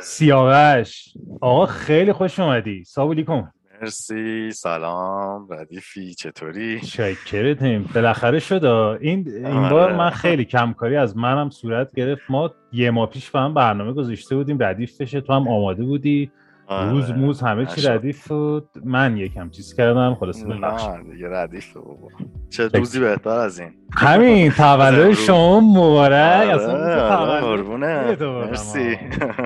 سیاوش آقا خیلی خوش اومدی. سلام مرسی. سلام. ردیفی چطوری؟ شکرتیم بالاخره شد این این آره. بار من خیلی کمکاری از منم صورت گرفت. ما یه ماه پیش فهم برنامه گذاشته بودیم. ردیف بشه. تو هم آماده بودی. آره. روز موز همه چی ردیف بود من یکم چیز کردم خلاصه نه دیگه ردیف بابا. چه روزی بهتر از این. همین تولد شما مبارک. آره مرسی.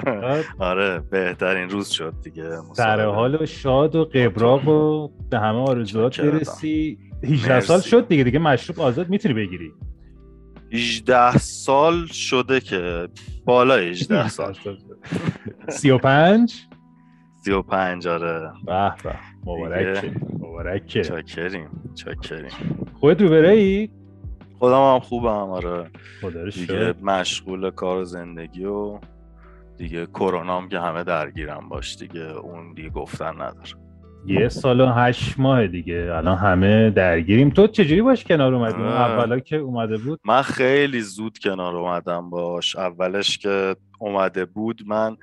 آره بهترین روز شد دیگه در حال شاد و قبراق و به همه آرزوات برسی. 18 سال شد دیگه دیگه مشروب آزاد می‌تونی بگیری. 18 سال شده که بالا 18 سال. 35 سی و پنج آره. به به. مبارک مبارک چاکریم چاکریم. خودت رو بره ای؟ خودم هم خوبم آره. خدا دیگه مشغول کار و زندگی و دیگه کرونا هم که همه درگیرم باش دیگه. اون دیگه گفتن نداره. یه سال و هشت ماه دیگه. الان همه درگیریم. تو چجوری باش کنار اومدی؟ اولا که اومده بود. من خیلی زود کنار اومدم باش. اولش که اومده بود من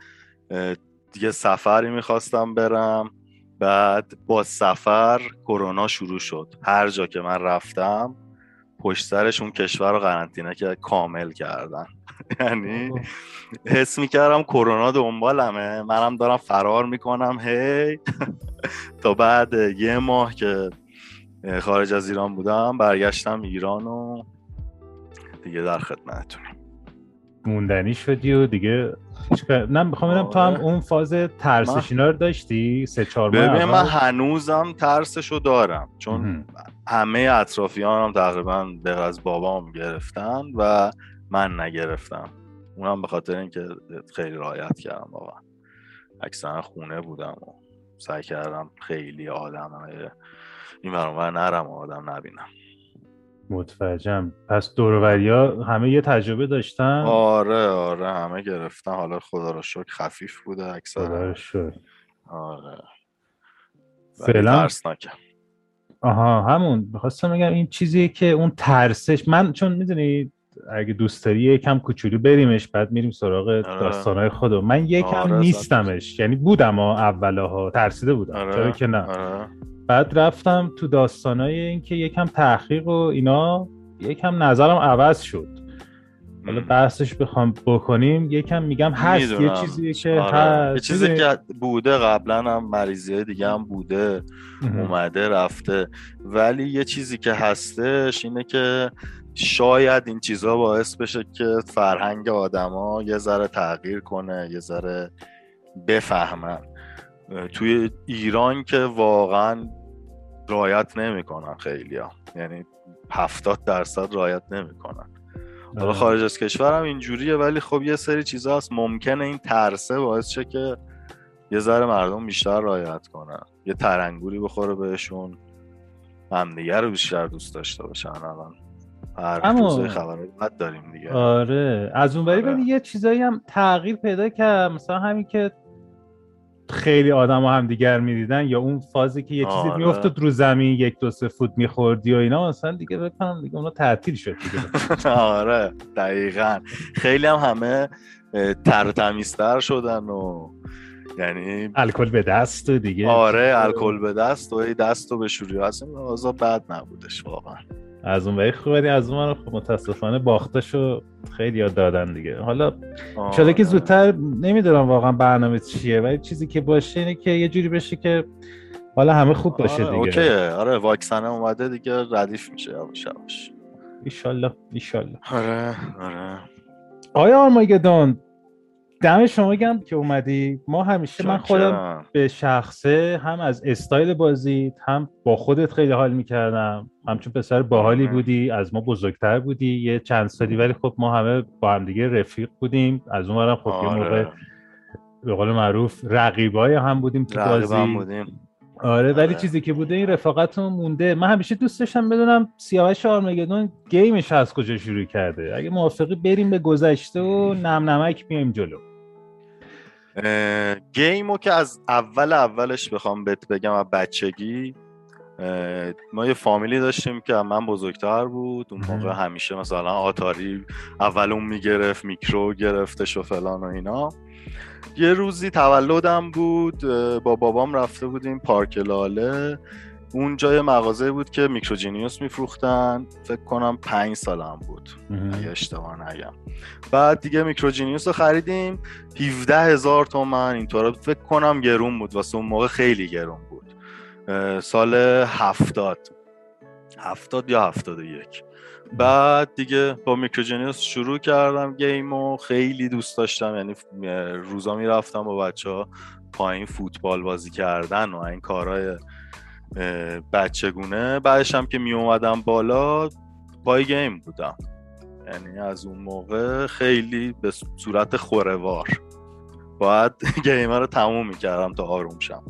دیگه سفری می‌خواستم برم. بعد با سفر کرونا شروع شد. هر جا که من رفتم پشت سرش اون کشور رو قرنطینه که کامل کردن. یعنی حس می‌کردم کرونا دنبالمه. منم دارم فرار می‌کنم. هی. تا بعد یه ماه که خارج از ایران بودم برگشتم ایران و دیگه در خدمتتونیم. موندنی شدی و دیگه نه می‌خوام ببینم تو هم آره. اون فاز ترسش اینا رو داشتی؟ سه چهار ماه ببین من هنوزم ترسشو دارم چون همه اطرافیانم تقریبا به از بابام گرفتن و من نگرفتم. اونم به خاطر اینکه خیلی رعایت کردم واقعا. اکثرا خونه بودم و سعی کردم خیلی آدم این برام نرم آدم نبینم. متوجهم. پس دوروریا همه یه تجربه داشتن؟ آره آره همه گرفتن. حالا خدا رو شکر خفیف بوده اکثر خدا رو شکر. آره. فعلا؟ آها همون. می‌خواستم بگم این چیزیه که اون ترسش من چون می‌دونی اگه دوست داری یکم کوچولو بریمش بعد میریم سراغ آره. داستانهای خودم من یکم آره نیستمش. یعنی بودم ها اولاها. ترسیده بودم. آره. چرا که نه. آره. بعد رفتم تو داستانای اینکه یکم تحقیق و اینا یکم نظرم عوض شد. حالا بحثش بخوام بکنیم یکم میگم هست یه چیزی که آره. هست. یه چیزی؟ که بوده قبلا هم مریضی دیگه هم بوده اومده رفته. ولی یه چیزی که هستش اینه که شاید این چیزها باعث بشه که فرهنگ آدما یه ذره تغییر کنه یه ذره بفهمن. توی ایران که واقعا رایت نمی‌کنن خیلی ها. یعنی هفتاد درصد رایت نمی‌کنن. حالا خارج از کشور هم اینجوریه ولی خب یه سری چیزا هست. ممکنه این ترسه باعث شه که یه ذره مردم بیشتر رایت کنن. یه ترنگوری بخوره بهشون. همدیگه رو بیشتر دوست داشته باشن الان. هر اما... خبرهای بد داریم دیگه. آره. از اون آره. یه چیزایی هم تغییر پیدا کرد. مثلا همین که خیلی آدم هم دیگر می‌دیدن یا اون فازی که یه چیزی آره. میافتاد رو زمین یک دو سه فوت میخوردی و اینا مثلا دیگه بکنم دیگه اونا تعطیل شد دیگه. آره دقیقا. خیلی هم همه تر و تمیزتر شدن و یعنی الکل به دست و دیگه. آره الکل به دست و دست و به شوری اصلا بد نبودش واقعا. از اون بایی خوبی از اون خب متاسفانه باختشو خیلی یاد دادن دیگه. حالا شده که زودتر نمی‌دونم واقعا برنامه چیه ولی چیزی که باشه اینه که یه جوری بشه که حالا همه خوب باشه آره، دیگه. اوکی آره واکسن اومده دیگه ردیف میشه یواش یواش. ایشالله ایشالله. آره آره. آیا آرماگدون دم شما گم که اومدی. ما همیشه من خودم به شخصه هم از استایل بازی هم با خودت خیلی حال می‌کردم. همچون پسر باحالی بودی از ما بزرگتر بودی. یه چند سالی ولی خب ما همه با هم دیگه رفیق بودیم. از اون خب یه موقع آره. به قول معروف رقیبای هم بودیم تو بازی. هم بودیم. آره ولی آره. چیزی که بوده این رفاقتون مونده. من همیشه دوست داشتم بدونم سیاوش آرمگدون game ش از کجا شروع کرده. اگه موافقی بریم به گذشته و نم نمک میایم جلو. game و که از اول اولش بخوام بهت بگم از بچگی ما یه فامیلی داشتیم که من بزرگتر بود. اون موقع همیشه مثلا آتاری اول اون می‌گرفت میکرو گرفتش و فلان و اینا. یه روزی تولدم بود با بابام رفته بودیم پارک لاله. اون جای مغازه بود که میکروجینیوس میفروختن. فکر کنم پنج سالم بود. اگه اشتباه نگم. بعد دیگه میکروجینیوس رو خریدیم. 17 هزار تومن. اینطور. فکر کنم گرون بود. واسه اون موقع خیلی گرون بود. سال هفتاد. هفتاد یا هفتاد و یک. بعد دیگه با میکروجینیوس شروع کردم game و خیلی دوست داشتم. یعنی روزا می‌رفتم با بچه ها پایین فوتبال بازی کردن و این کارهای بچگونه بعدش هم که می اومدم بالا پای game بودم. یعنی از اون موقع خیلی به صورت خوره وار باید game ه رو تموم می‌کردم تا آروم شم.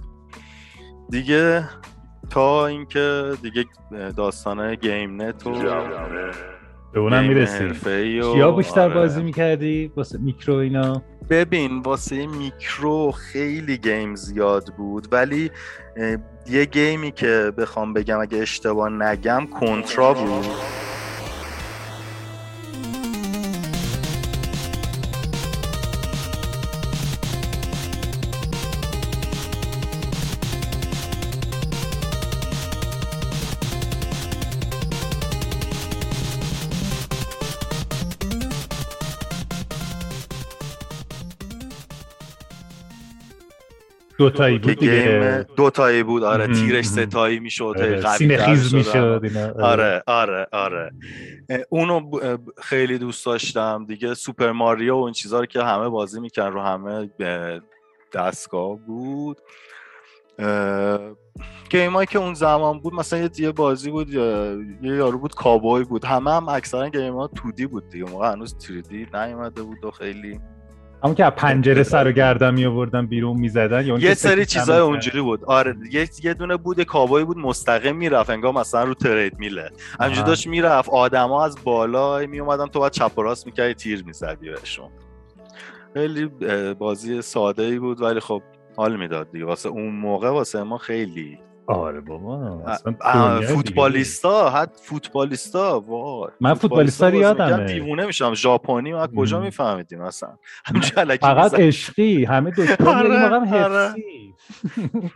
دیگه تا اینکه دیگه داستانه game net و به اونم می‌رسیم کیا بیشتر آره. بازی می‌کردی؟ واسه میکرو اینا؟ ببین واسه میکرو خیلی game زیاد بود ولی یه game ی که بخوام بگم اگه اشتباه نگم کنترا بود. دو تایی بود دیگه. دو تایی بود آره تیرش سه تایی می‌شد آره. سینه خیز می‌شد آره. آره آره اونو خیلی دوست داشتم دیگه سوپر ماریو و این چیزا رو که همه بازی میکن رو همه دستگاه بود. game هایی که اون زمان بود مثلا یه بازی بود یه یارو بود کابوی بود. همه هم اکثرا game ها 2D بود دیگه موقع هنوز 3D نیومده بود و خیلی همون که پنجره سر و گردن می آوردن بیرون می‌زدن یا یه سری چیزای اونجوری بود. آره یه یه دونه بود کابایی بود مستقیم می‌رفت انگار مثلا رو ترید میله. همینجوری داشت می‌رفت. آدما از بالا می اومدن تو بعد چپ و راست می‌کردی تیر می‌زدی بهشون. خیلی بازی ساده ای بود ولی خب حال می‌داد دیگه. واسه اون موقع واسه ما خیلی آره بابا فوتبالیستا حد فوتبالیستا وای. من فوتبالیستا رو یادمه. دیوونه میشم. ژاپنی من کجا میفهمیدیم اصلا؟ فقط عشقی همه دکتر آره آره. حفظی.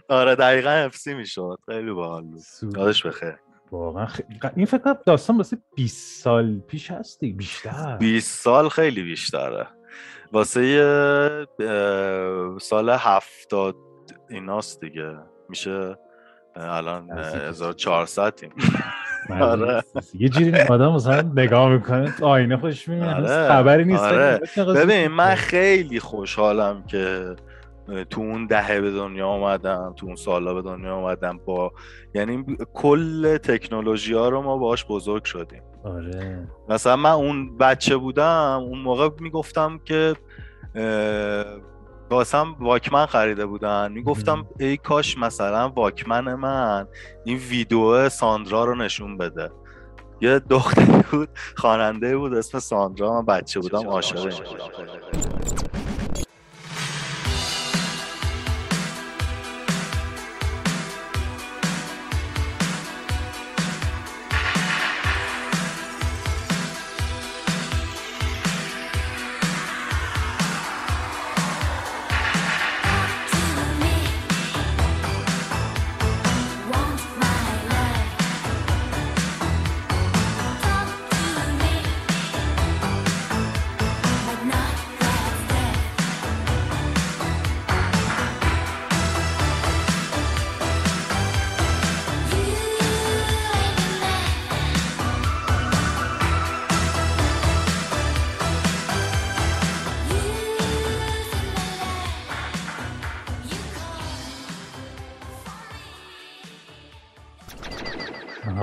آره دقیقا حفظی می‌شد. خیلی باحال بود. یادش بخیر واقعا خ... این فکر کنم داستان واسه 20 سال پیش هستی بیشتر. 20 سال خیلی بیشتره. واسه سال هفتاد ایناست دیگه. میشه الان 1400 تیم آره. یه جوری آدم مثلا نگاه می‌کنه آینه خوش می‌بینه آره. خبری نیست. آره. ببین من خیلی خوشحالم که تو اون دهه به دنیا آمدم تو اون سالا به دنیا آمدم با یعنی کل تکنولوژی ها رو ما باش بزرگ شدیم. آره. مثلا من اون بچه بودم اون موقع می‌گفتم که واسم واکمن خریده بودن. می‌گفتم ای کاش مثلا واکمن من این ویدیو ساندرا رو نشون بده. یه دختری بود خواننده بود اسم ساندرا من بچه بودم عاشق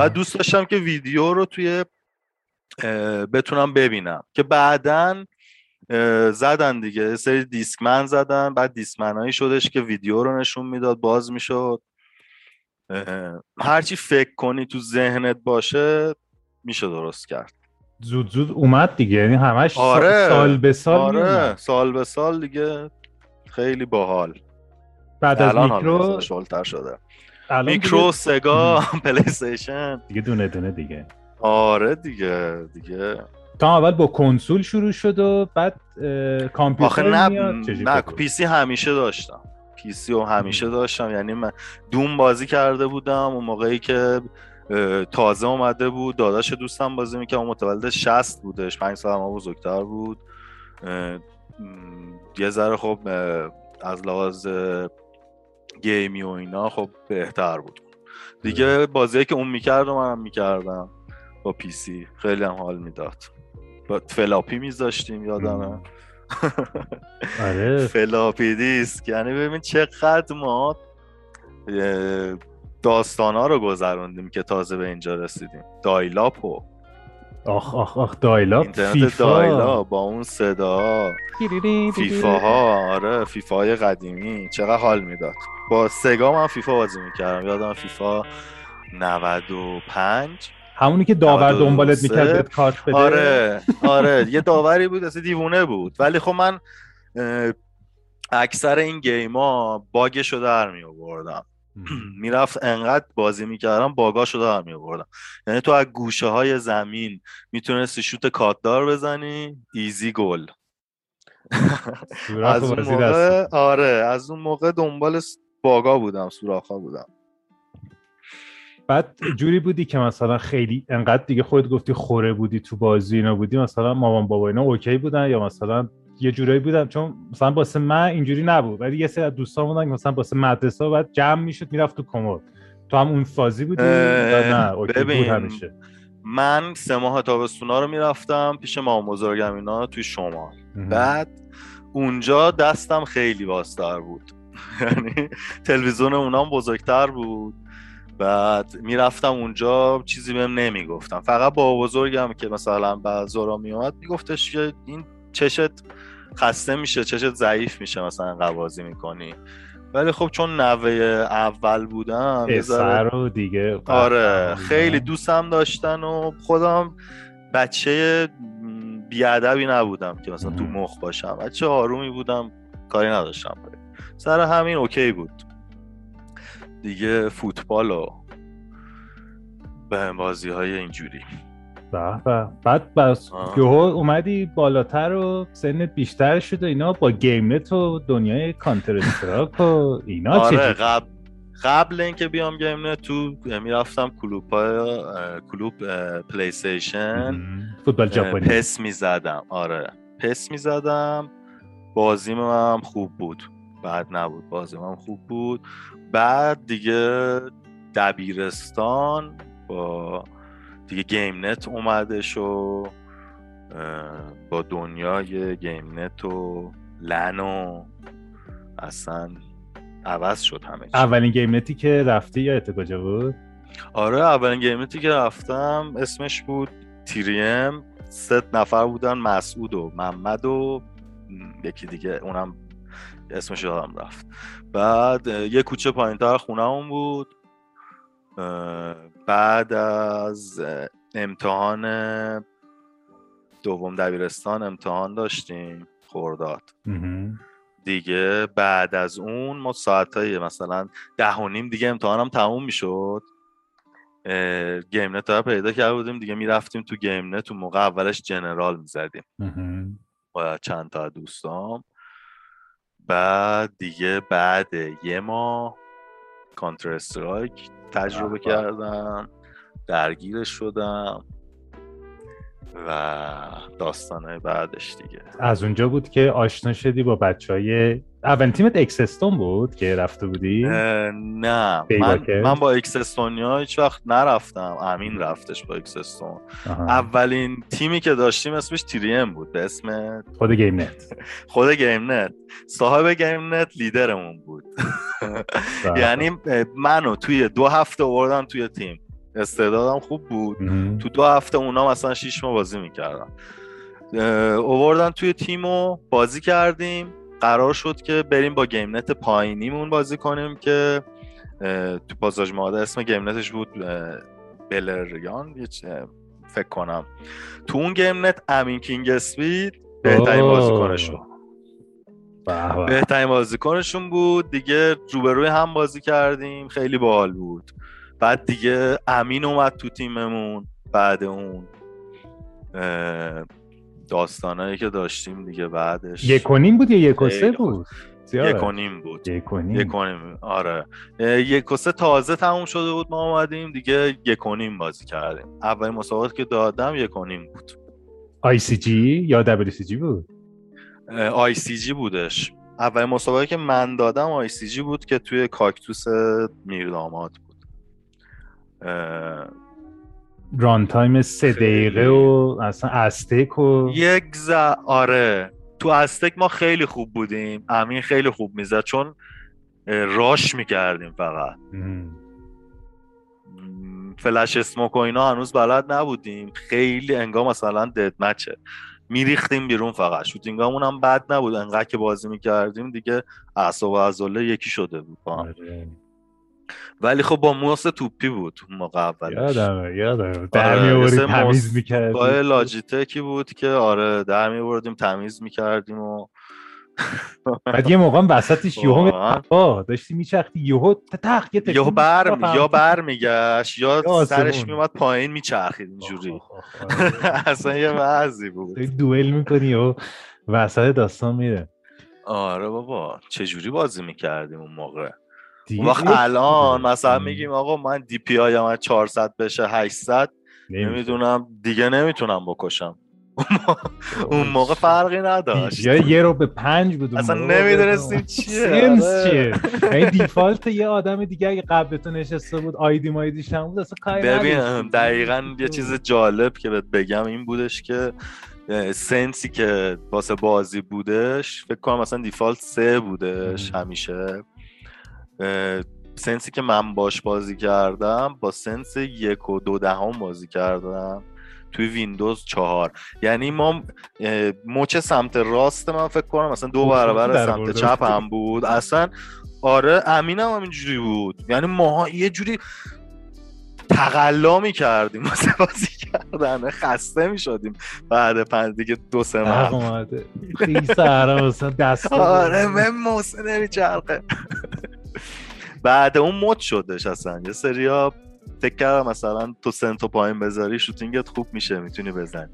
و دوست داشتم که ویدیو رو توی بتونم ببینم. که بعدا زدن دیگه. سری دیسکمن زدن. بعد دیسکمن هایی شدش که ویدیو رو نشون می‌داد باز می‌شد. هرچی فکر کنی تو ذهنت باشه میشه درست کرد. زود زود اومد دیگه. یعنی همش آره. سال به سال آره. سال به سال دیگه خیلی باحال. بعد از میکرو شلتر شده. میکرو سگا پلی استیشن دیگه دونه دونه دیگه. آره دیگه دیگه. تا اول با کنسول شروع شد و بعد کامپیوتر آخه نه نه PC همیشه داشتم. PC رو همیشه داشتم. یعنی من Doom بازی کرده بودم. اون موقعی که تازه اومده بود. داداش دوستم بازی می‌کرد. متولد 60 بودش. پنج سال ما بزرگتر بود. یه ذره خب از لحاظ game ی و اینا خب بهتر بود. دیگه بازی که اون می‌کرد و منم می‌کردم با PC. خیلی هم حال می‌داد. با floppy میذاشتیم یادمه. آره. floppy disk. یعنی ببین چقدر ما داستان ها رو گذروندیم که تازه به اینجا رسیدیم. dial-up و آخ آخ آخ دایلاپ. اینترنت. دایلا با اون صدا. فیفا ها آره فیفا های قدیمی. چقدر حال می‌داد. با سگا من فیفا بازی می‌کردم. یادم فیفا 95 همونی که داور دنبالت می‌کرد کارت بده؟ آره آره. یه داوری بود اصلا دیوونه بود. ولی خب من اکثر این گیما باگشو در می آوردم می‌رفت انقدر بازی می‌کردم باگاشو در می آوردم یعنی تو از گوشه های زمین می‌تونستی شوت کاتدار بزنی ایزی گل. از اون موقع آره از اون موقع دنبال باگا بودم سوراخا بودم. بعد جوری بودی که مثلا خیلی انقدر دیگه خودت گفتی خوره بودی تو بازی اینا بودی مثلا مامان بابا اینا اوکی بودن یا مثلا یه جورایی بودن؟ چون مثلا واسه من اینجوری نبود. ولی یه سری از دوستان بودن که مثلا واسه مدرسه بعد جمع می‌شد می‌رفت تو کمد. تو هم اون فازی بودی؟ نه اوکی بود همیشه. من سه ماه تابستونا رو می‌رفتم پیش مامان بزرگم اینا توی شما بعد اونجا دستم خیلی باستر بود. یعنی تلویزیون اونام بزرگتر بود. بعد می‌رفتم اونجا چیزی بهم نمی‌گفتم فقط با بزرگم که مثلا بعد زورا میومد میگفتش که این چشت خسته میشه چشت ضعیف میشه مثلا قوازی می‌کنی. ولی خب چون نوه اول بودم رو دیگه آره خیلی دوستم داشتن و خودم بچه بیادبی نبودم که مثلا تو مخ باشم. بچه آرومی بودم کاری نداشتم. سر همین okay بود. دیگه فوتبال و به بازی های اینجوری. به بعد بس یهو اومدی بالاتر و سنت بیشتر شد و اینا با گیم نت و دنیای Counter-Strike و اینا آره قبل قبل اینکه بیام گیم نت تو می‌رفتم کلوب کلوب PlayStation فوتبال ژاپنی. PES می‌زدم. آره. PES می‌زدم. بازیم هم خوب بود. بعد نبود بازیم هم خوب بود. بعد دیگه دبیرستان با دیگه گیم نت اومدش و با دنیای گیم نت و لن و اصلا عوض شد همه اولین گیم نتی که رفتی یا کجا بود؟ آره اولین گیم نتی که رفتم اسمش بود تیریم. سه نفر بودن مسعود و محمد و یکی دیگه اونم اسمش یادم رفت. بعد یه کوچه پایین تر خونه بود بعد از امتحان دوم دبیرستان امتحان داشتیم خرداد. دیگه بعد از اون ما ساعت های مثلا ده و نیم دیگه امتحانم تموم می‌شد. گیم نت رو پیدا کرده بودیم. دیگه می‌رفتیم تو گیم نت. تو موقع اولش General می‌زدیم. با چند تا دوستام. بعد دیگه بعد یه ماه Counter-Strike تجربه کردم درگیرش شدم و داستانهای بعدش دیگه. از اونجا بود که آشنا شدی با بچه های اولین تیمت اکسستون بود که رفته بودی؟ نه. من, من با اکسستونیا هیچ وقت نرفتم. امین رفتش با اکسستون. اولین تیمی که داشتیم اسمش تیریم بود به اسم خود گیم نت خود گیم نت صاحب گیم نت لیدرمون بود. یعنی منو توی دو هفته آوردن توی تیم. استعدادم خوب بود. تو دو هفته اونا مثلا شیش ماه بازی می‌کردم اووردن توی تیم و بازی کردیم. قرار شد که بریم با گیم نت پایینیمون بازی کنیم که تو پاساژ ماده اسم گیمنتش بود بلریان. فکر کنم. تو اون گیمنت امین King Speed بهترین بازیکنشون. بهترین بازیکنشون بود. دیگه روبروی هم بازی کردیم. خیلی باحال بود. بعد دیگه امین اومد تو تیممون. بعد اون داستانهایی که داشتیم دیگه بعدش. یک و نیم بود یا یک و سه بود؟ یک و نیم بود. یک و نیم. آره یک و سه تازه تموم شده بود ما اومدیم دیگه یک و نیم بازی کردیم. اولین مسابقات که دادم یک و نیم بود. ICG یا جی بود؟ ICG بودش. اولین مسابقه که من دادم ICG بود که توی کاکتوس میرداماد بود. round time سه دقیقه و اصلا Aztec و یک ز... آره. تو Aztec ما خیلی خوب بودیم. امین خیلی خوب می‌زد چون rush می‌کردیم فقط. فلش اسموک و اینا هنوز بلد نبودیم. خیلی انگار مثلا دد مچه میریختیم بیرون فقط. شوتینگامون هم بد نبود. انقدر که بازی می‌کردیم دیگه اعصاب و یکی شده بود آره. ولی خب با موس توپی بود موقع اولش. یادمه یادمه. در آره، تمیز می‌کردیم با لاجیتکی بود که آره در میوردیم تمیز می‌کردیم و بعد یه موقع وسطش یهو داشتی میچختی یهو تخ یه یهو بر یا بر میگشت یا سرش میومد پایین میچرخید اینجوری. اصلا یه وضعی بود. دوئل می‌کنی و وسط داستان میره. آره بابا چجوری بازی می‌کردیم اون موقع؟ اون وقت الان مثلا میگیم آقا من دی پی آیم از 400 بشه 800 نمی‌دونم. دیگه نمی‌تونم بکشم. اون موقع فرقی نداشت. یا یه رو به پنج بود اصلا نمی‌دونستیم چیه. آره. چیه؟ این دیفالت یه آدم دیگه اگه قبل تو نشسته بود آیدی مایدیش هم بود اصلا کاری ببین دقیقا یه چیز جالب که بهت بگم این بودش که سنسی که واسه بازی بودش فکر کنم مثلا دیفالت سه بودش همیشه. سنسی که من باش بازی کردم با سنس یک و دو دهم بازی کردم توی ویندوز چهار. یعنی ما مچ سمت راست من فکر کنم مثلا دو برابر سمت چپ هم بود. اصلا آره امینم هم اینجوری بود. یعنی ما یه جوری تقلا می کردیم واسه بازی کردن. خسته می شدیم بعد پنج دیگه دو سه ماه خیلی سهره دست آره من موسه نمی چرقه بعد اون مد شدش اصلا. یه سریا فکر کردم مثلا تو sens تو پایین بذاری shooting ت خوب میشه می‌تونی بزنی.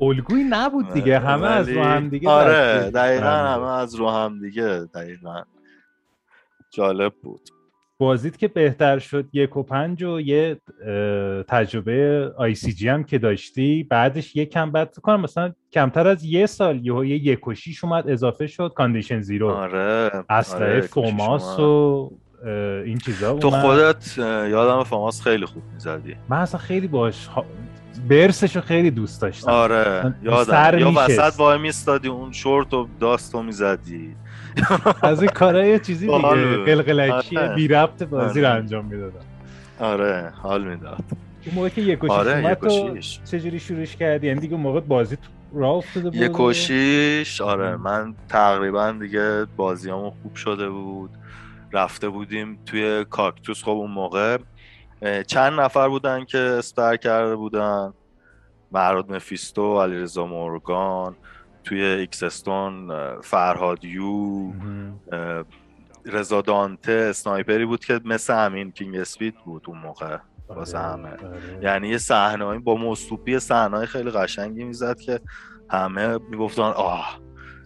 الگویی نبود دیگه همه از رو هم دیگه آره دقیقا همه از رو هم دیگه دقیقا. جالب بود. بازید که بهتر شد یک و پنج و یه تجربه ICG هم که داشتی بعدش یک کم بعد کنم مثلا کمتر از یه سال یه یه یک و شیش اومد اضافه شد Condition Zero. آره اصلا آره Famas و این چیزا تو خودت یادم فاماس خیلی خوب می‌زدی. من اصلا خیلی باش برسش رو خیلی دوست داشتم. آره یادم. یا وسط وای میستادی اون شورت و داستو می‌زدی. از این کارهای یه چیزی دیگه قلقلکی آره. بی ربط بازی رو آره. انجام می‌دادم. آره حال می‌داد. اون موقع که یک آره چجوری شروعش کردی؟ یعنی دیگه موقع بازی راه افتاده بود؟ یک آره. من تقریبا دیگه بازیامو خوب شده بود. رفته بودیم توی کاکتوس. خب اون موقع چند نفر بودن که استر کرده بودن؟ مراد مفیستو علیرضا مورگان توی ایکسستون فرهاد یو رضا دانته. اسنایپری بود که مثل همین کینگ اسپید بود اون موقع. واسه آره، همه. آره. یعنی یه صحنه با مستوپی صحنه خیلی قشنگی می‌زد که همه می‌گفتن آه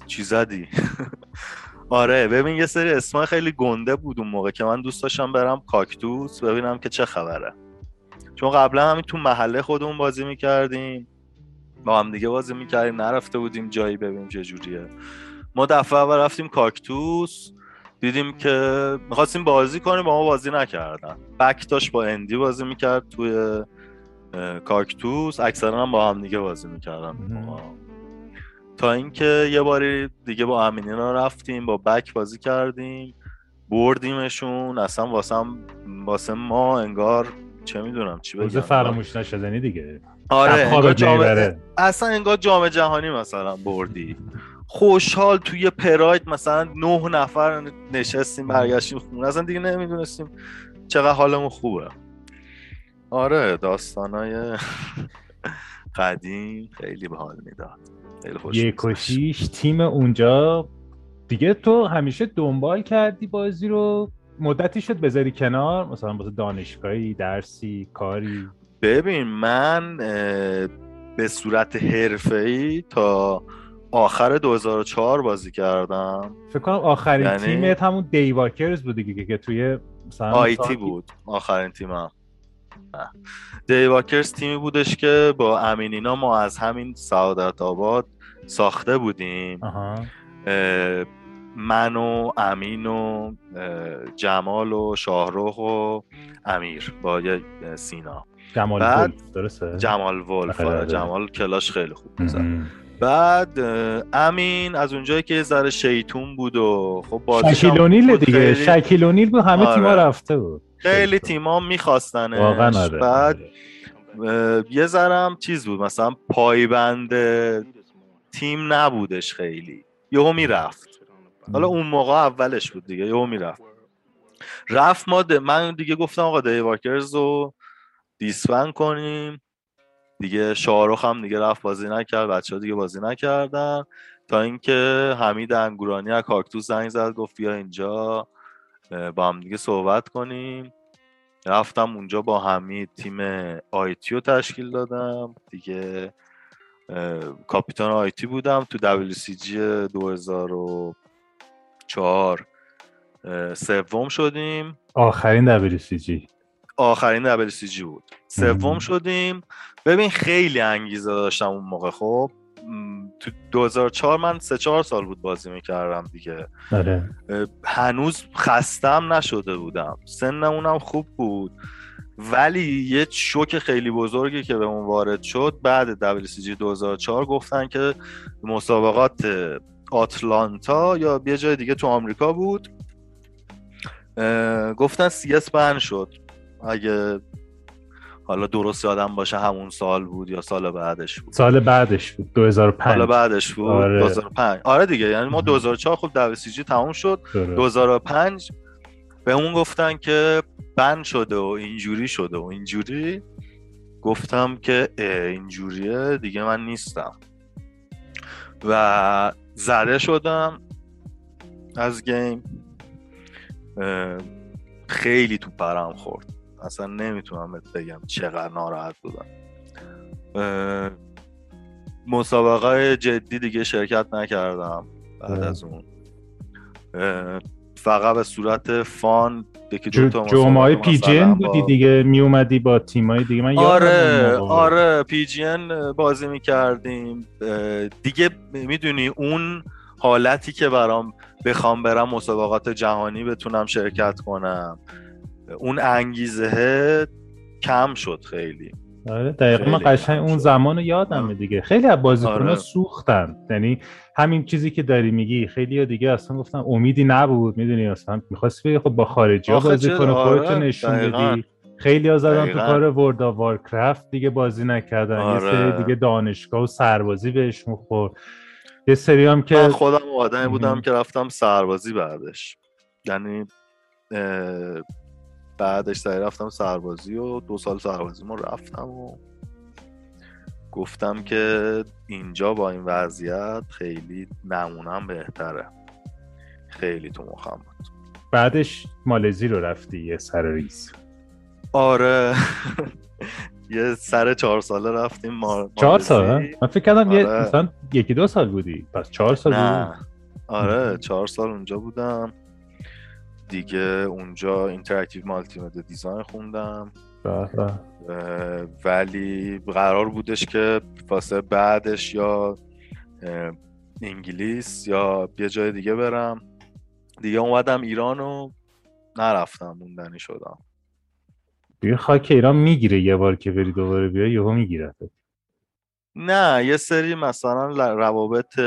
چی زدی؟ آره ببین یه سری اسمای خیلی گنده بود اون موقع که من دوست داشتم برم کاکتوس ببینم که چه خبره. چون قبلا همین تو محله خودمون بازی می‌کردیم. با هم دیگه بازی می‌کردیم نرفته بودیم جایی ببینیم چه جوریه. ما دفعه اول رفتیم کاکتوس دیدیم که می‌خواستیم بازی کنیم با ما بازی نکردن. بک با اندی بازی می‌کرد توی کاکتوس. اکثرا هم با هم دیگه بازی می‌کردن. تا اینکه یه باری دیگه با امینینا رفتیم با بک بازی کردیم بردیمشون اصلا واسه واسه ما انگار چه می‌دونم چی بگم. فراموش نشدنی دیگه. آره انگار جام... اصلا انگار جام جهانی مثلا بردی. خوشحال توی پراید مثلا نه نفر نشستیم برگشتیم خونه. اصلا دیگه نمی‌دونستیم چقدر حالمون خوبه. آره داستانای قدیم خیلی به حال می‌داد. یک و تیم اونجا. دیگه تو همیشه دنبال کردی بازی رو. مدتی شد بذاری کنار. مثلا واسه دانشگاهی درسی کاری. ببین من به صورت حرفه‌ای تا آخر 2004 بازی کردم. فکر کنم آخرین یعنی... تیمت همون دیواکرز بود دیگه که توی مثلا آیتی بود. آخرین تیمم. دیواکرز تیمی بودش که با امینینا ما از همین سعادت آباد ساخته بودیم. من و امین و جمال و شاهروخ و امیر با سینا. جمال بعد درسته؟ جمال ولف آره، آره. جمال کلاش خیلی خوب بزن بعد امین از اونجایی که یه ذره شیطون بود و خب شکیلونیل دیگه. خیلی... شکیلونیل بود همه آره. تیما رفته بود. خیلی تیما میخواستنش. واقعا آره. بعد یه ذرم چیز بود مثلا پایبند تیم نبودش خیلی. یهو می‌رفت. حالا اون موقع اولش بود دیگه یهو می‌رفت. رفت ما من دیگه گفتم آقا دیواکرز رو دیسفن کنیم. دیگه شاهرخ هم دیگه رفت بازی نکرد بچه ها دیگه بازی نکردن. تا اینکه حمید انگورانی از کاکتوس زنگ زد گفت بیا اینجا. با هم دیگه صحبت کنیم. رفتم اونجا با حمید تیم آیتی رو تشکیل دادم. دیگه کاپیتان آیتی بودم تو WCG 2004 سوم شدیم. آخرین WCG آخرین WCG بود. سوم شدیم. ببین خیلی انگیزه داشتم اون موقع خب. تو 2004 من سه چهار سال بود بازی می‌کردم دیگه. آره. هنوز خستم نشده بودم. سنمونم خوب بود. ولی یه شوک خیلی بزرگی که به اون وارد شد بعد WCG 2004 گفتن که مسابقات آتلانتا یا یه جای دیگه تو آمریکا بود. گفتن اس بند شد. اگه حالا درست یادم باشه همون سال بود یا سال بعدش بود. سال بعدش بود 2005 سال بعدش بود آره. 2005 آره دیگه یعنی ما 2004 خب جی تموم شد. 2005 به اون گفتن که بند شده و اینجوری شده و اینجوری گفتم که اینجوریه دیگه من نیستم. و زده شدم از گیم. خیلی تو پرم خورد. اصلا نمی‌تونم بگم چقدر ناراحت بودم. مسابقه جدی دیگه شرکت نکردم بعد از اون. فقط به صورت فان یکی دو تا جمعه پی جی بودی دیگه؟ می اومدی با تیمای دیگه؟ من آره آره پی جی بازی می‌کردیم. دیگه می‌دونی اون حالتی که برام بخوام برم مسابقات جهانی بتونم شرکت کنم. اون انگیزه کم شد خیلی. آره دقیقا من قشنگ اون زمان رو یادمه دیگه. خیلی از بازیکن‌ها آره. سوختن. یعنی همین چیزی که داری میگی خیلی ها دیگه اصلا گفتن امیدی نبود. می‌دونی اصلا می‌خواستی خب با خارجی ها بازی کنه آره. خودتو نشون بدی. خیلی ها زدن تو کار ورد آف وارکرافت دیگه بازی نکردن. آره. یه سری دیگه دانشگاه و سربازی بهشون خورد. یه سری هم که من خودم آدمی بودم که رفتم سربازی بعدش. یعنی بعدش سعی رفتم سربازی و دو سال سربازی ما رفتم و گفتم که اینجا با این وضعیت خیلی نمونم بهتره. خیلی تو مخم بود. بعدش مالزی رو رفتی یه سر ریز. آره. یه سر چهار ساله رفتیم ما... چهار سال من فکر کردم آره. یه مثلا یکی دو سال بودی. پس چهار سال نه. بودی آره چهار سال اونجا بودم. دیگه اونجا interactive multimedia design خوندم ولی قرار بودش که واسه بعدش یا انگلیس یا یه جای دیگه برم. دیگه اومدم ایران و نرفتم موندنی شدم. دیگه خاک ایران می‌گیره یه بار که بری دوباره بیا یهو می‌گیره. نه یه سری مثلا روابط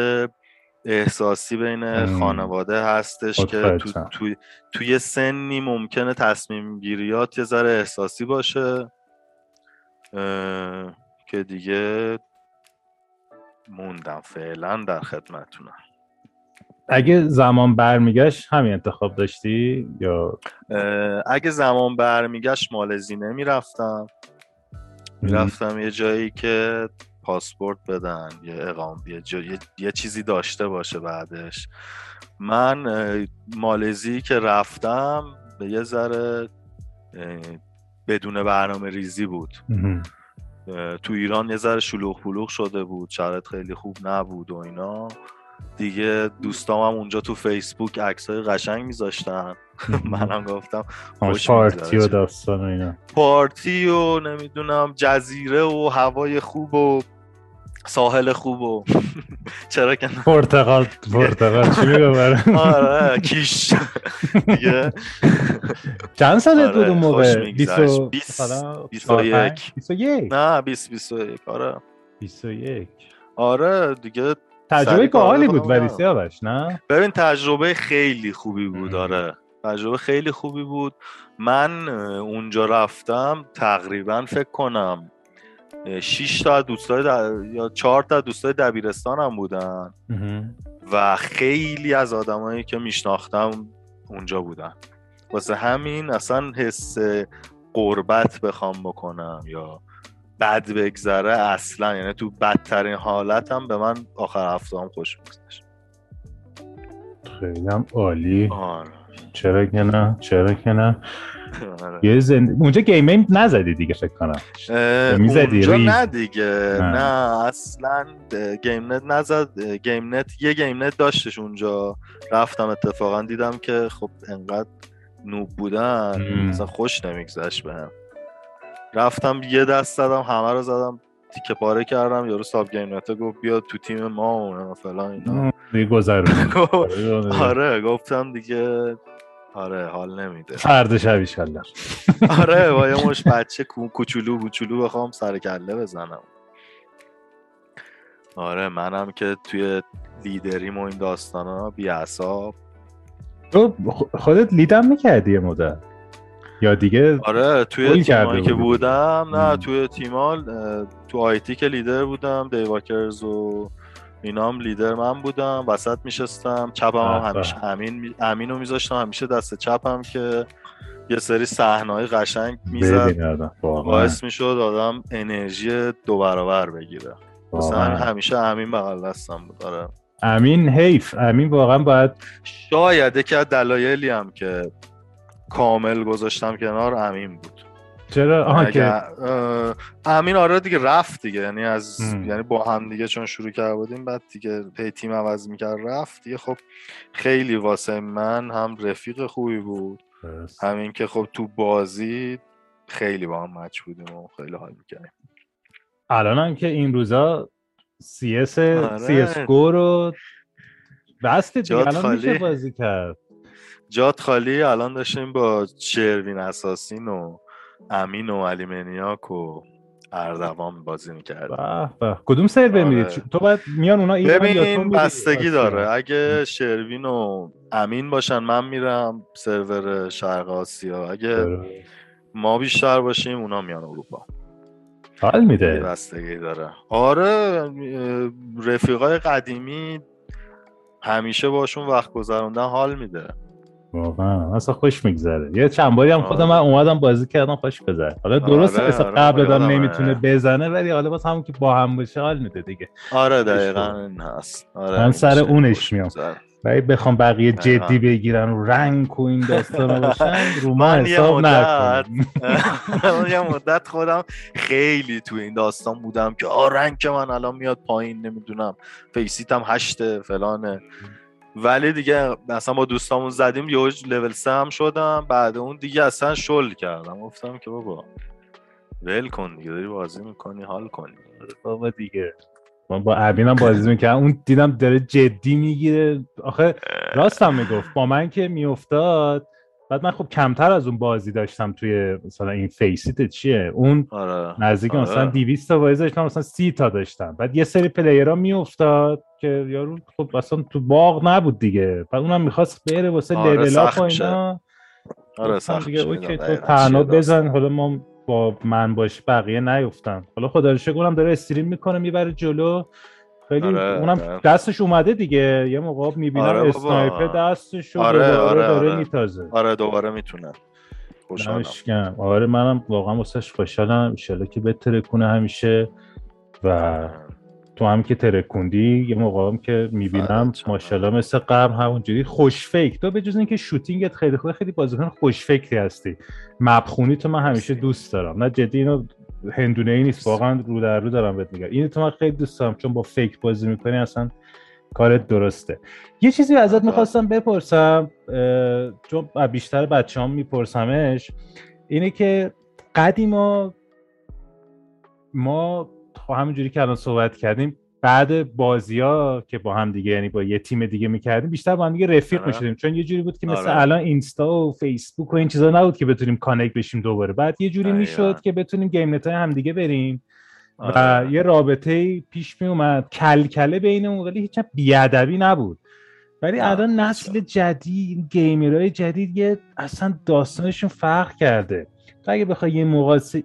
احساسی بین خانواده هستش که تو, تو, توی سنی ممکنه تصمیم گیریات یه ذره احساسی باشه که دیگه موندم فعلا در خدمتونم. اگه زمان برمیگشت همین انتخاب داشتی؟ یا اگه زمان برمیگشت مالزی نمی‌رفتم می‌رفتم یه جایی که پاسپورت بدن یه اقام یه, یه چیزی داشته باشه بعدش. من مالزی که رفتم به یه ذره بدون برنامه ریزی بود. تو ایران یه ذره شلوغ پلوغ شده بود شرط خیلی خوب نبود و اینا. دیگه دوستام هم اونجا تو فیسبوک عکسای قشنگ میذاشتن. منم گفتم پارتی و داستان و اینا. پارتی و نمی‌دونم جزیره و هوای خوب و ساحل خوب و چرا که پرتقال پرتقال چی میگم آره کیش. دیگه. چند سالت بود اون موقع؟ 21 21 نه 20 21 آره. 21 آره دیگه تجربه باحالی بود ولی سیاوش نه؟ ببین تجربه خیلی خوبی بود آره. تجربه خیلی خوبی بود. من اونجا رفتم تقریبا فکر کنم 6 تا دوستای یا 4 تا دوستای دبیرستانم بودن. و خیلی از آدمایی که میشناختم اونجا بودن. واسه همین اصلا حس قربت بخوام بکنم یا بد بگذره اصلا. یعنی تو بدترین حالتم به من آخر هفته هم خوش میگذشت. خیلی هم عالی. آره. چرا که نه؟ چرا که نه. یه زند... اونجا گیم نزدی دیگه فکر کنم. می‌زدی اونجا نه دیگه. نه, نه اصلا گیم نت نزد گیم نت یه گیم نت داشتش اونجا. رفتم اتفاقا دیدم که خب انقدر noob بودن. اصلا خوش نمیگذشت بهم رفتم یه دست زدم همه رو زدم تیکه پاره کردم یارو صاحب گیم نت گفت بیا تو تیم ما و فلان اینا. دیگه. آره گفتم دیگه آره حال نمیده. فرد شب آره با یه مش بچه کوچولو کوچولو بخوام سر کله بزنم. آره منم که توی لیدریم و این داستان ها بی تو خودت لیدم می‌کردی یه مدت؟ یا دیگه آره توی تیمایی که بودم نه توی تیمال تو آیتی که لیدر بودم دیواکرز و اینا هم لیدر من بودم وسط میشستم چپم هم همیشه امین امین رو میذاشتم همیشه دست چپم که یه سری صحنه‌های قشنگ می‌زد. باعث می‌شد آدم انرژی دو برابر بگیره. مثلا همیشه امین بغل دستم بود آره. امین حیف. امین واقعا باید شاید یکی از دلایلی هم که کامل گذاشتم کنار امین بود. چرا؟ آها که امین آره دیگه رفت دیگه یعنی از یعنی با هم دیگه چون شروع کرده بودیم بعد دیگه هی تیم عوض می‌کرد رفت دیگه. خب خیلی واسه من هم رفیق خوبی بود. همین که خب تو بازی خیلی با هم match بودیم و خیلی حال می‌کردیم. الان هم که این روزا CS CS:GO رو بسته دیگه الان میشه بازی کرد. جات خالی؟ الان داشتیم با شروین اساسین و امین و علی منیاک و اردوان بازی می‌کرد کدوم سرور آره. میرید تو باید میان اونا ببین بستگی داره. اگه شروین و امین باشن من میرم سرور شرق آسیا. اگه ما بیشتر باشیم اونا میان اروپا. حال میده. بستگی داره. آره رفیقای قدیمی همیشه باشون وقت گذروندن حال میده. واقعا. اصلا خوش میگذره. یه چند باری هم خودم من اومدم بازی کردم خوش بزنه حالا درست آره، آره، قبل دادم نمی‌تونه بزنه ولی حالا باز همون که با هم باشه حال میده دیگه. آره دقیقا این هست. آره من سر اونش میام. ولی بخوام بقیه جدی بگیرن و رنگ و این داستان باشن رو من حساب نکنم یه مدت خودم خیلی تو این داستان بودم که آ رنگ که من الان میاد پایین نمی‌دونم. Faceit م هشته فلانه. ولی دیگه اصلا با دوستامون زدیم یه لول هم شدم. بعد اون دیگه اصلا شل کردم. گفتم که بابا ول کن دیگه داری بازی می‌کنی حال کنی. بابا دیگه. من با ابینم بازی می‌کردم. اون دیدم داره جدی می‌گیره. آخه راستم می‌گفت. با من که میافتاد بعد من خب کمتر از اون بازی داشتم توی مثلا این Faceit چیه؟ اون آره. نزدیک آره. مثلا 200 تا بازی داشتم مثلا 30 تا داشتم. بعد یه سری player ها میافتاد که یارو خب اصلا تو باغ نبود دیگه. بعد اونم می‌خواست بره واسه آره level up و اینا. آره سخت دیگه اوکی تو تنها بزن حالا ما با من باش بقیه نیفتن. حالا خدا رو شکر داره استریم می‌کنه می‌بره جلو. خیلی آره، اونم آره. دستش اومده دیگه. یه موقع می‌بینم آره اسنایپر دستش آره دوباره آره داره آره. میتازه. آره دوباره می‌تونه. خوشحالم. آره منم واقعا واسش خوشحالم. ان که بتره کنه همیشه و تو هم که ترکوندی یه موقع هم که می‌بینم ماشاءالله مثل قبل همونجوری خوش فکر تو به جز اینکه شوتینگت خیلی خوب خیلی بازیکن خوش فکری هستی. مبخونی تو من همیشه دوست دارم. نه جدی اینو هندونه ای نیست واقعا رو در رو دارم بهت میگم. اینو تو من خیلی دوست دارم چون با فکر بازی می‌کنی اصلا کارت درسته. یه چیزی ازت می‌خواستم بپرسم چون بیشتر بچه هم میپرسمش اینه که قدیما ما همینجوری که الان صحبت کردیم بعد بازی ها که با هم دیگه یعنی با یه تیم دیگه می‌کردیم بیشتر با هم دیگه رفیق آره. می‌شدیم. چون یه جوری بود که مثل آره. الان اینستا و فیسبوک و این چیزا نبود که بتونیم connect بشیم دوباره. بعد یه جوری می‌شد که بتونیم گیم نت هم دیگه بریم. و آره. یه رابطه پیش می اومد کلکله بینمون ولی هیچ بیادبی نبود. ولی الان نسل جدید گیمرهای جدید یه اصلا داستانشون فرق کرده. تو اگه بخوای یه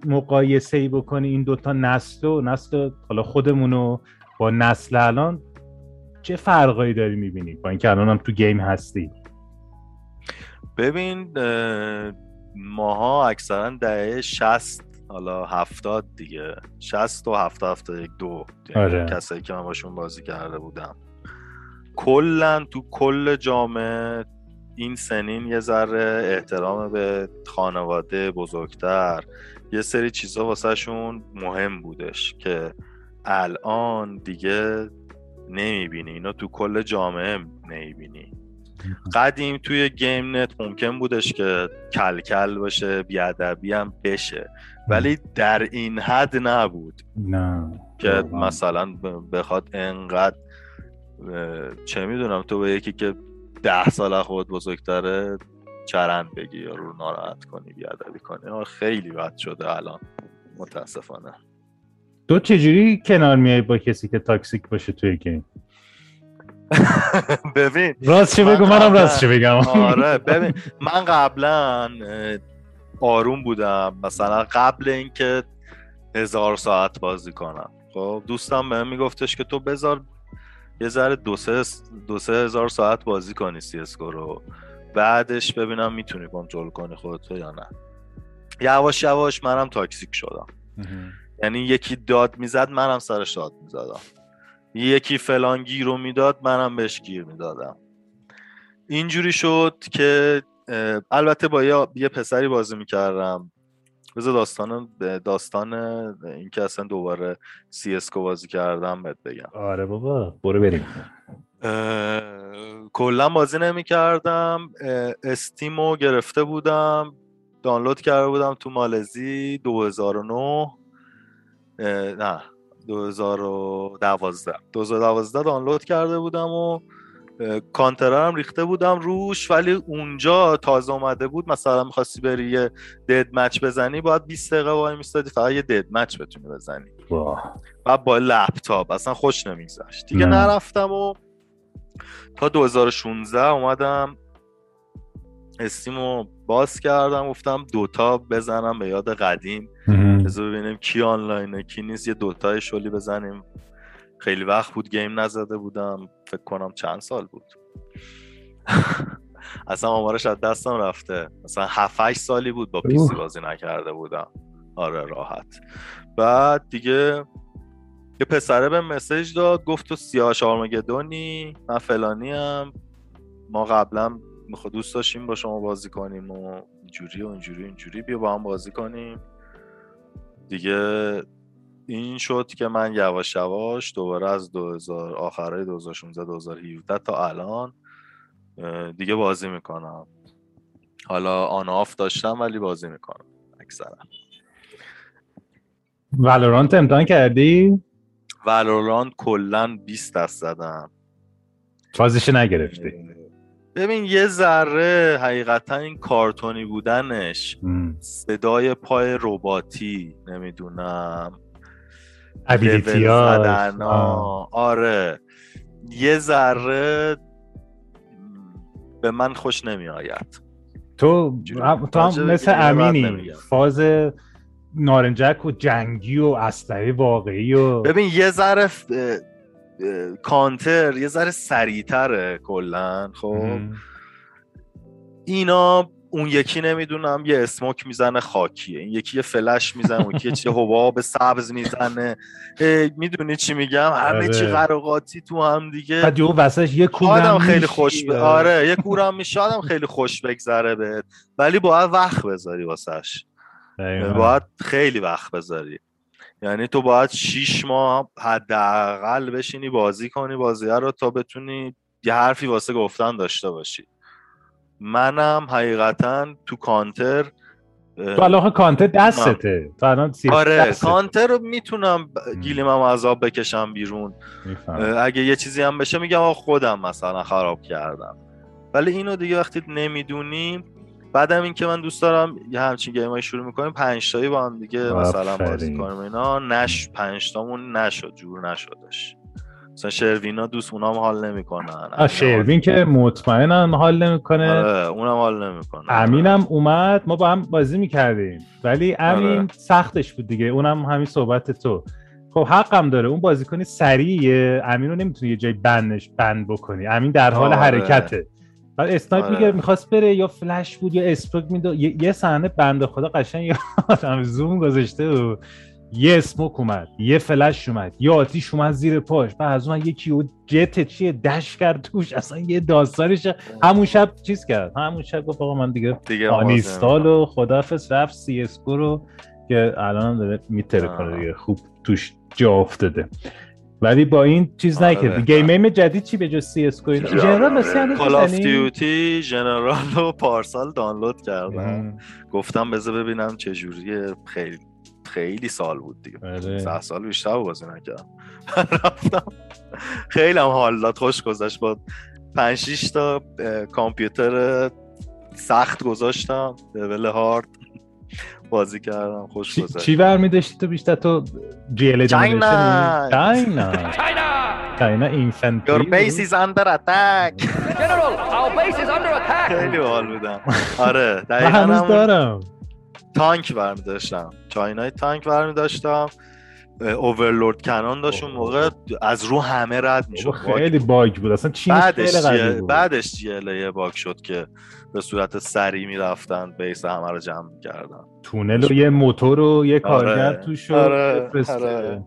مقایسه ای بکنی این دوتا نسل و نسل حالا خودمونو با نسل الان چه فرقایی داری می‌بینی با اینکه الان هم تو گیم هستی ببین ماها اکثرا دهه 60 حالا هفتاد دیگه 60 و 70 71 دو یعنی آره. کسایی که من باشون بازی کرده بودم کلا تو کل جامعه این سنین یه ذره احترام به خانواده بزرگتر یه سری چیزا واسهشون مهم بودش که الان دیگه نمی‌بینی. اینا تو کل جامعه نمی‌بینی. قدیم توی گیم نت ممکن بودش که کلکل باشه بیادبی هم بشه. ولی در این حد نبود. نه. که مثلا بخواد انقدر چه می‌دونم تو به یکی که ده سال خود بزرگتره چرند بگی یا رو ناراحت کنی بیادبی کنی خیلی بد شده الان. متاسفانه. تو چجوری کنار میای با کسی که toxic باشه توی game؟ ببین راست چه بگو؟ منم راست چه بگم. آره ببین من قبلا آروم بودم. مثلا قبل اینکه هزار ساعت بازی کنم. خب دوستم بهم میگفتش که تو بذار یه ذره دو سه, دو سه هزار ساعت بازی کنی سی رو. بعدش ببینم می‌تونی کنترل کنی خودتو یا نه. یواش یواش منم تاکسیک شدم. یعنی یکی داد می‌زد منم سرش داد می‌زدم. یکی فلان گیر رو می‌داد منم بهش گیر می‌دادم. اینجوری شد که البته با یه پسری بازی می‌کردم. بذار داستان داستان اینکه اصلا دوباره سی اسکو بازی کردم بهت بگم. آره بابا برو بریم. کلا بازی نمی کردم استیمو گرفته بودم. دانلود کرده بودم تو مالزی 2009 نه 2012 2012 دانلود کرده بودم و کانترر هم ریخته بودم روش ولی اونجا تازه اومده بود مثلا می‌خواستی بری یه دد مچ بزنی باید 20 دقیقه وای میستادی فقط یه دد مچ بتونی بزنی. و با لپتاپ اصلا خوش نمیگذشت. دیگه نرفتم و تا 2016 اومدم استیمو باز کردم گفتم دوتا بزنم به یاد قدیم. بذار ببینیم کی آنلاینه کی نیست. یه دوتا شلی بزنیم. خیلی وقت بود گیم نزده بودم. فکر کنم چند سال بود. اصلا آمارش از دستم رفته. مثلا 7 سالی بود با پیسی بازی نکرده بودم. آره راحت. بعد دیگه یه پسره به مسیج داد. گفت تو سیاش آرمگدونی من فلانی هم ما قبلا می‌خواد دوست داشتیم با شما بازی کنیم و اینجوری و اینجوری اینجوری. بیا با هم بازی کنیم. دیگه این شد که من یواش یواش دوباره از 2000 آخرای 2016 2017 تا الان دیگه بازی می‌کنم. حالا آن آف داشتم ولی بازی می‌کنم اکثرا. ولورانت امتحان کردی؟ ولورانت کلا 20 دست زدم فازش نگرفتی ببین یه ذره حقیقتا این کارتونی بودنش صدای پای رباتی نمی‌دونم ابیلیتی آره. یه ذره به من خوش نمی آید تو تو هم مثل امینی. فاز نارنجک و جنگی و اسلحه واقعی و ببین یه ذره کانتر یه ذره سریعتره کلا خب؟ اینا اون یکی نمی‌دونم یه اسموک می‌زنه خاکیه این یکی یه فلش می‌زنه اون یکی چه حباب سبز می‌زنه. می‌دونی چی میگم؟ همه چی آره. قراقاتی تو هم دیگه. بعد یه وسطش یه کورم خیلی خوش ب... آره. یه کورم میشه آدم خیلی خوش بگذره بهت. ولی باید وقت بذاری واسش. باید خیلی وقت بذاری. یعنی تو باید شیش ماه حداقل بشینی بازی کنی بازی رو تا بتونی یه حرفی واسه گفتن داشته باشی. منم حقیقتا تو کانتر تو الان کانتر دستته. تو الان آره کانتر رو می‌تونم گیلیم هم عذاب بکشم بیرون. اگه یه چیزی هم بشه میگم خودم مثلا خراب کردم. ولی اینو دیگه وقتی نمی‌دونیم بعدم اینکه من دوست دارم یه همچین گیم شروع می‌کنیم پنج تایی با هم دیگه مثلا بازی کنیم اینا. نش پنج تامون نشد جور نشدش. مثلا شروینا دوست اونام حال نمی‌کنن. شروین که مطمئنم حال نمی‌کنه. آره اونم حال نمی‌کنه. امینم اومد ما با هم بازی می‌کردیم. ولی امین آره. سختش بود دیگه. اونم همین صحبت تو. خب حقم داره. اون بازیکنی سریعه. امین رو نمی‌تونی یه جای بندش بند بکنی. امین در حال آره. حرکته. بعد اسنایپ آره. میگه می‌خواست بره یا فلش بود یا اسپروک می‌داد. یه صحنه بنده خدا قشنگ زوم گذاشته و یه smoke اومد یه فلش اومد یه آتیش اومد زیر پاش. بعد از اون یکی و Jett چیه dash کرد توش. اصلا یه داستانش همون شب چیز کرد. همون شب گفت آقا من دیگه, دیگه uninstall و خدافز رفت CS:GO رو که الان داره میترکونه دیگه. خوب توش جا افتاده. ولی با این چیز آره. نکرد. game ای جدید چی به جز CS:GO جنرال Call of Duty جنرال رو پارسال دانلود کردم. گفتم بذار ببینم چه جوریه. خیلی خیلی سال بود دیگه. آره. سه سال بیشتر بازی نکردم. رفتم. خیلی هم حال داد خوش گذشت. با 5 تا کامپیوتر سخت گذاشتم. لول هارد بازی کردم خوش گذشت. چی برمی داشتی تو بیشتر؟ تو جی ال چاینا. چاینا. چاینا. اینفنتری Your base is under attack. General our base is under attack. خیلی حال بودم آره دقیقا هنوز دارم. تانک برمی داشتم چاینای تانک برمی داشتم اوورلورد کنان داشت اون موقع از رو همه رد می‌شد خیلی باگ بود اصلا چی بعدش جیه... بعدش جیه باگ شد که به صورت سری می‌رفتن بیس همه رو جمع می‌کردن تونل و یه موتور و یه کارگر آره. توش آره. آره.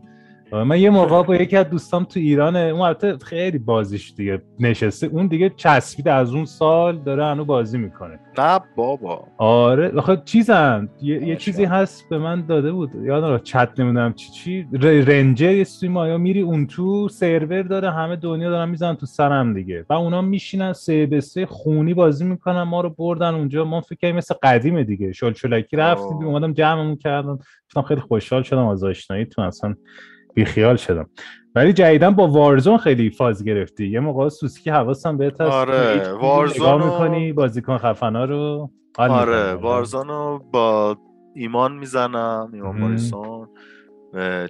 من یه موقع با یکی از دوستام تو ایرانه اون البته خیلی بازیش دیگه نشسته. اون دیگه چسبیده از اون سال داره هنو بازی می‌کنه. نه بابا. آره آخه چیزن یه, یه چیزی هست به من داده بود. یادم چت نمی‌دونم چی چی. رنجر یه سوی یا میری اون تو سرور داره همه دنیا دارن می‌زنن تو سرم دیگه. و اونا میشینن سه به سه خونی بازی می‌کنن ما رو بردن اونجا. ما فکر مثل قدیمه دیگه. شلشلکی رفتیم اومدم جمعمون کردم. خیلی خوشحال شدم از آشنایی تو اصلا بیخیال شدم. ولی جدیدا با وارزون خیلی فاز گرفتی. یه موقع سوسی که حواسم بهت هست. آره وارزون می‌کنی بازیکن خفنا رو؟ آره وارزون رو با ایمان می‌زنم ایمان ماریسون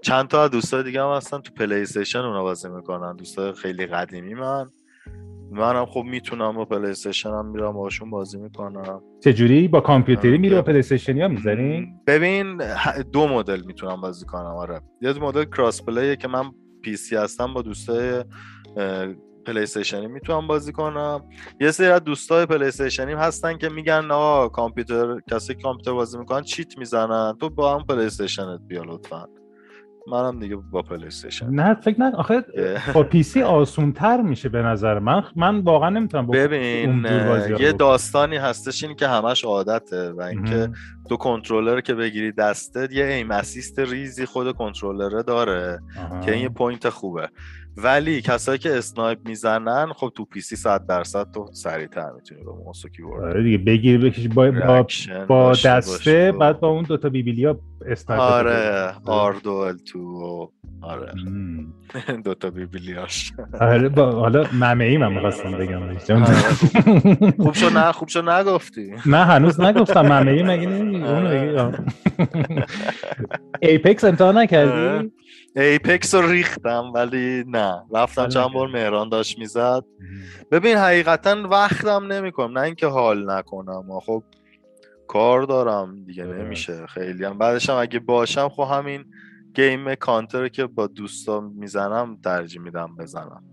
چند تا دوستای دیگه هم هستن تو پلی استیشن اونا بازی می‌کنن. دوستای خیلی قدیمی من. منم خب می‌تونم با پلی هم میرم باشون بازی می‌کنم. چجوری؟ با کامپیوتری میری با پلی استیشن یا می‌زنی ببین دو مدل می‌تونم بازی کنم آره. یه مدل cross play که من PC هستم با دوستای پلی استیشنی می‌تونم بازی کنم. یه سری از دوستای پلی استیشنی هستن که میگن آقا کامپیوتر کسی کامپیوتر بازی می‌کنن cheat می‌زنن. تو با هم پلی استیشنت بیا لطفا. منم دیگه با پلی استیشن نه فکر نه آخه با PC آسون تر میشه به نظر من. من واقعا نمی‌تونم ببین یه داستانی هستش این که همش عادته و اینکه تو کنترلر که بگیری دستت یه aim assist ریزی خود کنترلره داره که این یه point خوبه. ولی کسایی که snipe می‌زنن خب تو PC 100 درصد تو سریعتر می‌تونی با موس و کیبورد آره دیگه بگیر بکشی با, با, با دسته بعد با اون دوتا بیبیلیا اسنایپ آره آردول تو آره. دوتا بیبیلیاش. آره با حالا ممه ای من می‌خواستم بگم آره. خوب شو نه خوب شو نگفتی. نه هنوز نگفتم ممه ای مگه نمیگی؟ ایپکس امتحان نکردی؟ ایپکس رو ریختم ولی نه. رفتم چند بار مهران داشت می‌زد. ببین حقیقتا وقتم نمی‌کنم. نه اینکه حال نکنم. خب کار دارم. دیگه نمیشه. خیلی هم. بعدش هم اگه باشم خب همین game Counter که با دوستان می‌زنم ترجیح میدم بزنم.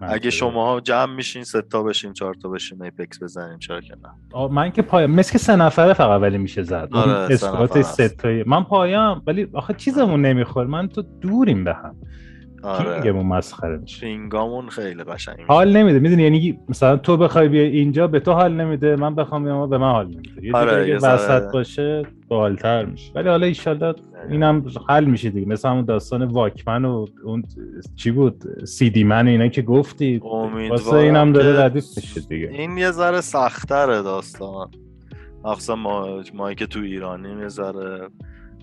اگه شما جمع میشین سه تا بشین چهار تا بشین Apex بزنیم چرا که نه. من که پایم مثل که سه نفره فقط ولی میشه زد. آره squad سه من پایم ولی آخه چیزمون نمیخور من تو دوریم به هم. آره. مسخره میشه. رینگامون خیلی قشنگ حال نمیده. می‌دونی یعنی مثلا تو بخوای بیا اینجا به تو حال نمیده. من بخوام بیام به من حال نمیده. یه آره وسط باشه باحالتر میشه. ولی حالا ان اینم حل میشه دیگه. مثل همون داستان واکمن و اون چی بود؟ سیدی من اینا که گفتی. واسه اینم داره ردیف میشه دیگه. این یه ذره سختره داستان. مخصوصا ما ما که تو ایرانی یه ذره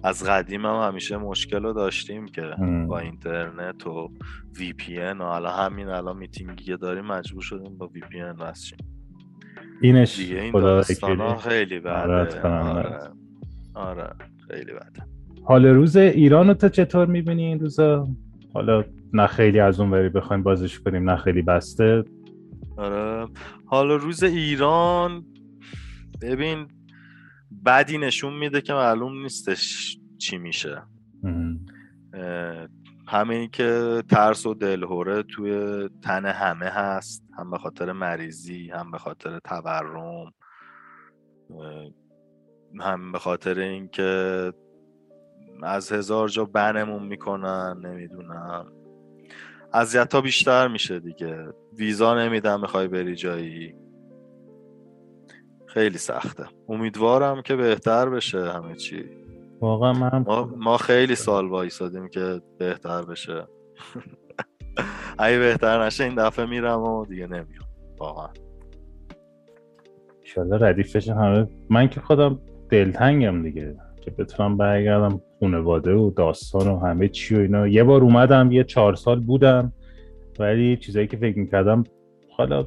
از قدیم هم همیشه مشکل رو داشتیم که با اینترنت و VPN و حالا همین الان میتینگی داریم مجبور شدیم با VPN اینش دیگه این داستان خیلی بده. آره. آره. خیلی بده. حال روز ایران رو تو چطور می‌بینی این روزا؟ حالا نه خیلی از اون بری بخوایم بازش کنیم نه خیلی بسته. آره. حالا روز ایران ببین بدی نشون میده که معلوم نیستش چی میشه. همه که ترس و دلهوره توی تن همه هست. هم به خاطر مریضی هم به خاطر تورم. هم به خاطر اینکه از هزار جا بنمون می‌کنن نمی‌دونم. اذیت ها بیشتر میشه دیگه. ویزا نمیدن می‌خوای بری جایی. خیلی سخته. امیدوارم که بهتر بشه همه چی. واقعا من ما, ما خیلی سال وایسادیم که بهتر بشه. اگه بهتر نشه این دفعه میرم و دیگه نمیام. واقعا. ایشالله ردیف بشه همه. من که خودم دلتنگم دیگه. که بتونم برگردم خانواده و داستان و همه چی و اینا. یه بار اومدم یه چهار سال بودم. ولی چیزایی که فکر می‌کردم حالا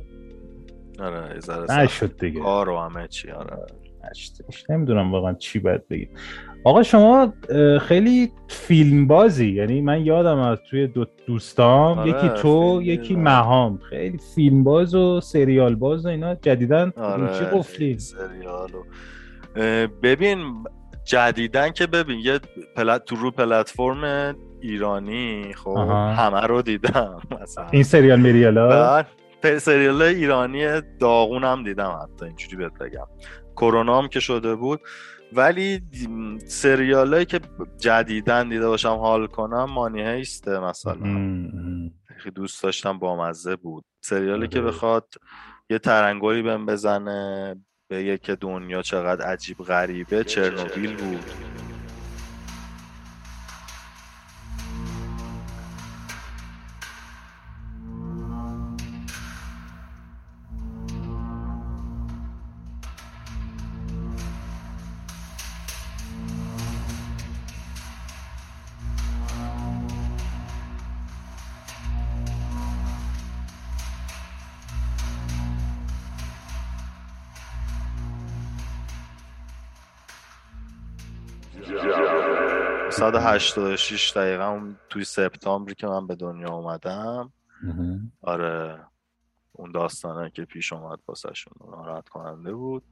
آره نشد دیگه. کار و همه چی آره. نمی‌دونم واقعا چی باید بگیم. آقا شما خیلی فیلم بازی. یعنی من یادم از توی دو دوستام آره، یکی تو یکی مهام. خیلی فیلم باز و سریال باز و اینا جدیدن آره، چی قفلی. سریال ببین جدیدن که ببین یه پلت تو رو پلتفرم ایرانی خب همه رو دیدم مثلا. این سریال میریالا سریال ایرانی داغون هم دیدم حتی اینجوری بهت بگم. کرونا هم که شده بود. ولی سریال که جدیدن دیده باشم حال کنم مانی هیسته مثلا. دوست داشتم بامزه بود. سریالی که آره. بخواد یه ترنگولی بهم بزنه به که دنیا چقدر عجیب غریبه چرنوبیل بود. 186 دقیقه اون توی سپتامبری که من به دنیا اومدم. آره اون داستانه که پیش اومد واسهشون ناراحت کننده بود.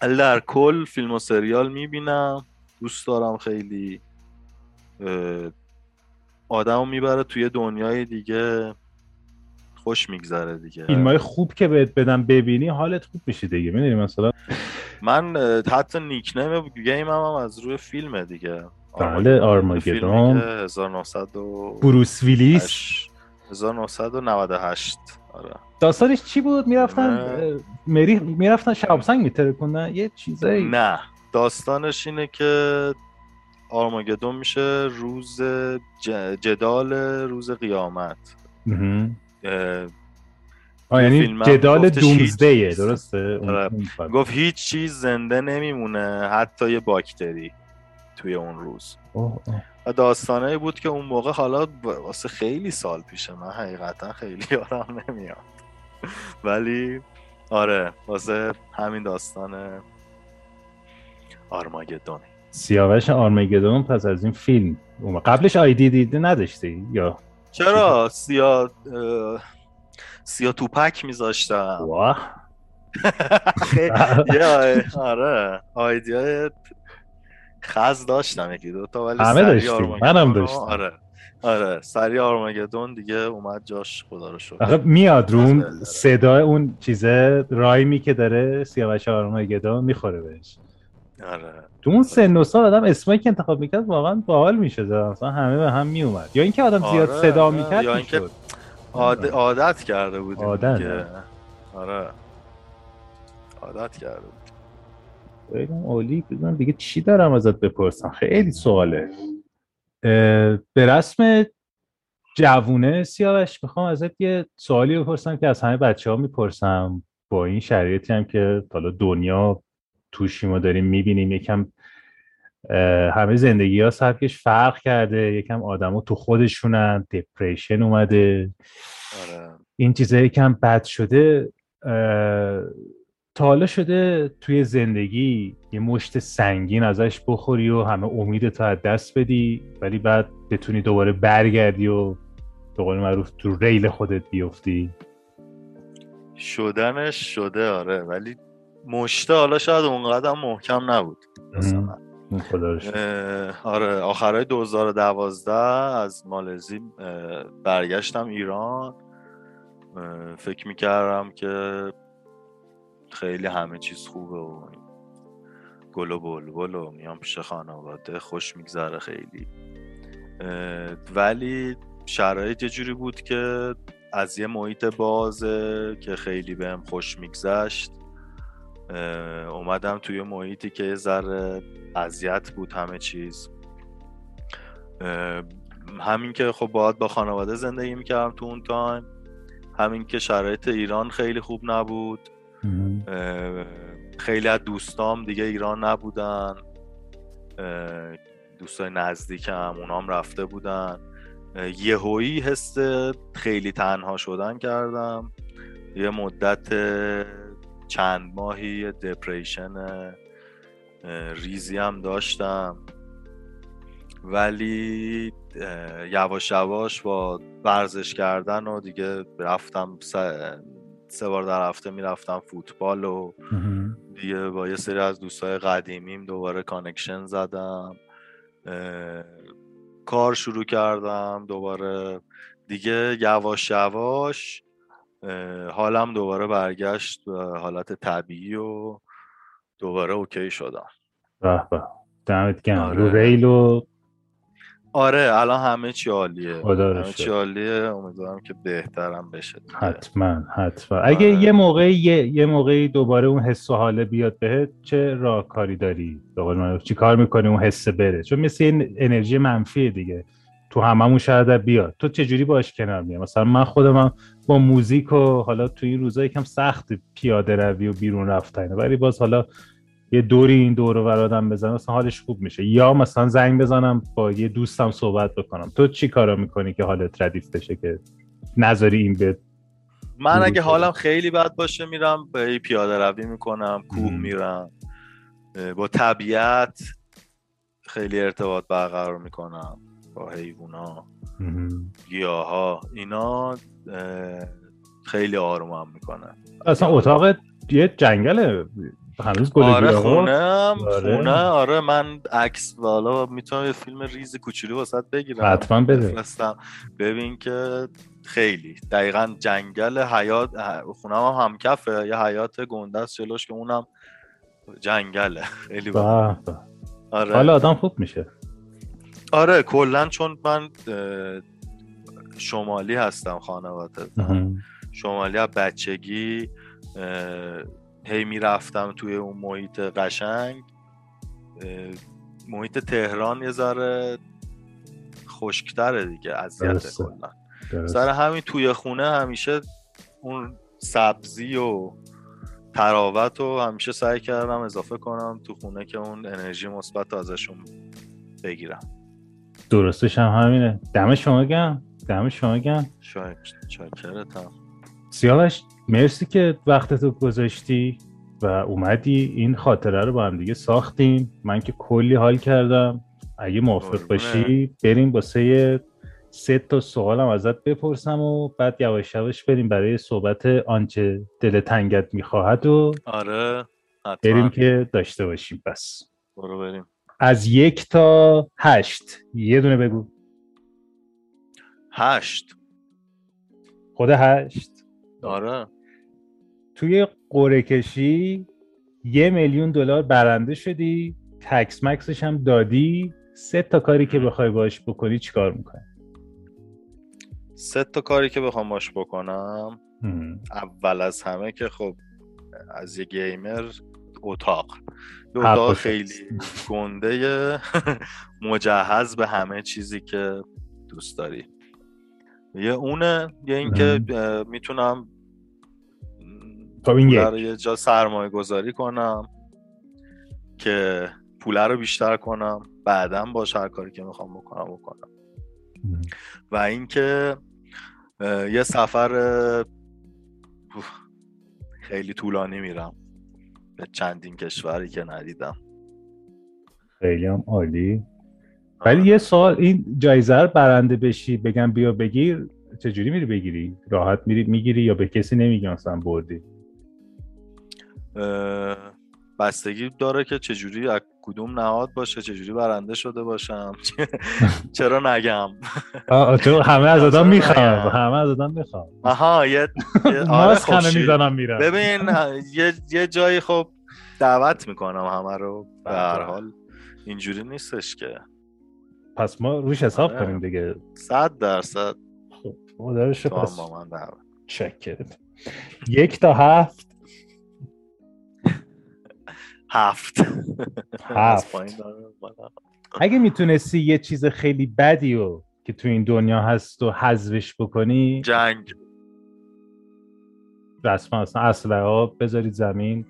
در کل فیلم و سریال می‌بینم. دوست دارم خیلی آدم می‌بره توی دنیای دیگه. خوش میگذره دیگه. فیلم های خوب که بهت بدم ببینی حالت خوب میشه دیگه. می‌دونی مثلا؟ من حتی نیکنیم گیم هم, هم از روی فیلمه دیگه. بله آرماگدون. 1900 بروس ویلیس. 1998 آره. داستانش چی بود؟ می‌رفتن مری می‌رفتن شب سنگ میترکونن یه چیزایی. نه. داستانش اینه که آرماگدون میشه روز جدال روز قیامت. آه یعنی جدال دومزدیه درسته؟ آره. گفت هیچ چیز زنده نمیمونه حتی یه باکتری توی اون روز. و داستانه بود که اون موقع حالا واسه خیلی سال پیشه. من حقیقتا خیلی یادم نمیاد. ولی آره واسه همین داستان آرماگدون. سیاوش آرماگدون پس از این فیلم. قبلش آیدی دیده نداشتی؟ یا چرا سیا سیا توپک میذاشتم؟ آره آیدی های خز داشتم یکی دو تا ولی همه داشتیم منم داشتم. آره آره سری آرمگدون دیگه اومد جاش خدا رو شکر. میاد رو اون صدا اون چیزه رایمی که داره سیاوش آرمگدون می‌خوره بهش. آره. تو اون سن و سال آدم اسمایی که انتخاب می‌کرد واقعا باحال میشه مثلا همه به هم میومد یا اینکه آدم زیاد آره، صدا می‌کرد یا اینکه عادت کرده بود عادت. آره. عادت کرده بود بگم اولی بگم دیگه چی دارم ازت بپرسم؟ خیلی سواله. به رسم جوونه سیاوش می‌خوام ازت یه سوالی بپرسم که از همه بچه ها می‌پرسم. با این شرایطی هم که حالا دنیا توشیم و داریم می‌بینیم. یکم همه زندگی ها سبکش فرق کرده. یکم آدما تو خودشونن. دپریشن اومده. آره. این چیزا یکم بد شده. تا حالا شده توی زندگی یه مشت سنگین ازش بخوری و همه امید تو از دست بدی ولی بعد بتونی دوباره برگردی و به قول معروف تو ریل خودت بیفتی. شدنش شده آره. ولی مشته حالا شاید اونقدر محکم نبود. آره آخرهای 2012 از مالزی برگشتم ایران. فکر می‌کردم که خیلی همه چیز خوبه و گل و بلبل و میام پیش خانواده خوش میگذره خیلی. ولی شرایط یه جوری بود که از یه محیط بازه که خیلی بهم خوش میگذشت. اومدم توی محیطی که یه ذره اذیت بود همه چیز. همین که خب باید با خانواده زندگی می‌کردم تو اون تایم. همین که شرایط ایران خیلی خوب نبود. خیلی از دوستام دیگه ایران نبودن. دوستای نزدیکم اونام رفته بودن. یهویی حس خیلی تنها شدن کردم. یه مدت چند ماهی دپریشن ریزی هم داشتم. ولی یواش یواش با ورزش کردن و دیگه رفتم سه بار در هفته می‌رفتم فوتبال و دیگه با یه سری از دوستای قدیمیم دوباره connection زدم. کار شروع کردم دوباره. دیگه یواش یواش حالم دوباره برگشت به حالت طبیعی و دوباره اوکی شدم. به به. دمت گرم. آره. رو ریل و آره الان همه چی عالیه. همه چی عالیه. امیدوارم که بهترم بشه حتما حتما. اگه آره. یه موقعی یه, یه موقعی دوباره اون حس و حاله بیاد بهت چه راهکاری داری؟ چی کار می‌کنی اون حس بره؟ چون مثل این انرژی منفی دیگه. تو هممون شاید بیاد. تو چه جوری باش کنار میای؟ مثلا من خودم با موزیک و حالا تو این روزا یکم سخت پیاده روی و بیرون رفتن ولی باز حالا یه دوری این دور رو آدم بزنم مثلا حالش خوب میشه. یا مثلا زنگ بزنم با یه دوستم صحبت بکنم. تو چی کارا می‌کنی که حالت ردیف بشه که نذاری این به من اگه حالم خیلی بد باشه میرم به پیاده روی می‌کنم کوه میرم. با طبیعت خیلی ارتباط برقرار می‌کنم. با حیوونا گیاها اینا خیلی آرومم می‌کنن. اصلا اتاق یه جنگله. هنوز گل آره خونه آره. خونه آره من عکس والا می‌تونم یه فیلم ریز کوچولو واسط بگیرم. حتما بده. ببین که خیلی. دقیقا جنگل حیات خونه هم همکفه. یه حیات گنده است جلوش که اونم جنگله. خیلی آره. حالا آدم خوب میشه. آره کلا چون من شمالی هستم خانواده. شمالی از بچگی هی می‌رفتم توی اون محیط قشنگ. محیط تهران یه ذره خشکتره دیگه اذیت کلا. سر همین توی خونه همیشه اون سبزی و تراوت رو همیشه سعی کردم اضافه کنم تو خونه که اون انرژی مثبت ازشون بگیرم. درستش هم همینه. دم شما گم. دم شما گم. چاکرتم سیاوش مرسی که وقتتو گذاشتی و اومدی. این خاطره رو با هم دیگه ساختیم. من که کلی حال کردم. اگه موافق باشی بریم با سه سه تا سوالم ازت بپرسم و بعد یواش یواش بریم برای صحبت آنچه دل تنگت می‌خواهد و آره بریم که داشته باشیم. پس برو بریم. از یک تا هشت. یه دونه بگو. هشت. خود هشت. آره. توی قره کشی یه میلیون دلار برنده شدی تکس مکسش هم دادی. سه تا کاری که بخوای باش بکنی چیکار می‌کنی؟ سه تا کاری که بخوام باش بکنم. اول از همه که خب از یه گیمر اتاق. یه اتاق خیلی گنده مجهز به همه چیزی که دوست داری. یه اونه یه اینکه می‌تونم این یه جا سرمایه گذاری کنم که پوله رو بیشتر کنم بعدا با هر کاری که می‌خوام بکنم بکنم. و اینکه یه سفر خیلی طولانی میرم. به چندین کشوری که ندیدم. خیلی هم عالی. ولی یه سوال این جایزه رو برنده بشی بگم بیا بگیر چجوری میری بگیری؟ راحت میری می‌گیری یا به کسی نمیگی مثلا بردی؟ بستگی داره که چجوری از کدوم نهاد باشه چجوری برنده شده باشم؟ چرا نگم؟ چون همه از آدم می‌خوام همه از آدم می‌خوام آها یه آره می‌زنم میرم ببین یه جایی خب دعوت می‌کنم همه رو. به هر حال اینجوری نیستش که. پس ما روش حساب آره. کنیم دیگه. صد درصد. خب مادرش پس چک یک تا هفت. هفت. هفت. اگه می‌تونستی یه چیز خیلی بدی و که تو این دنیا هست و حذفش بکنی. جنگ. رسما اصلا اسلحه ها بذارید زمین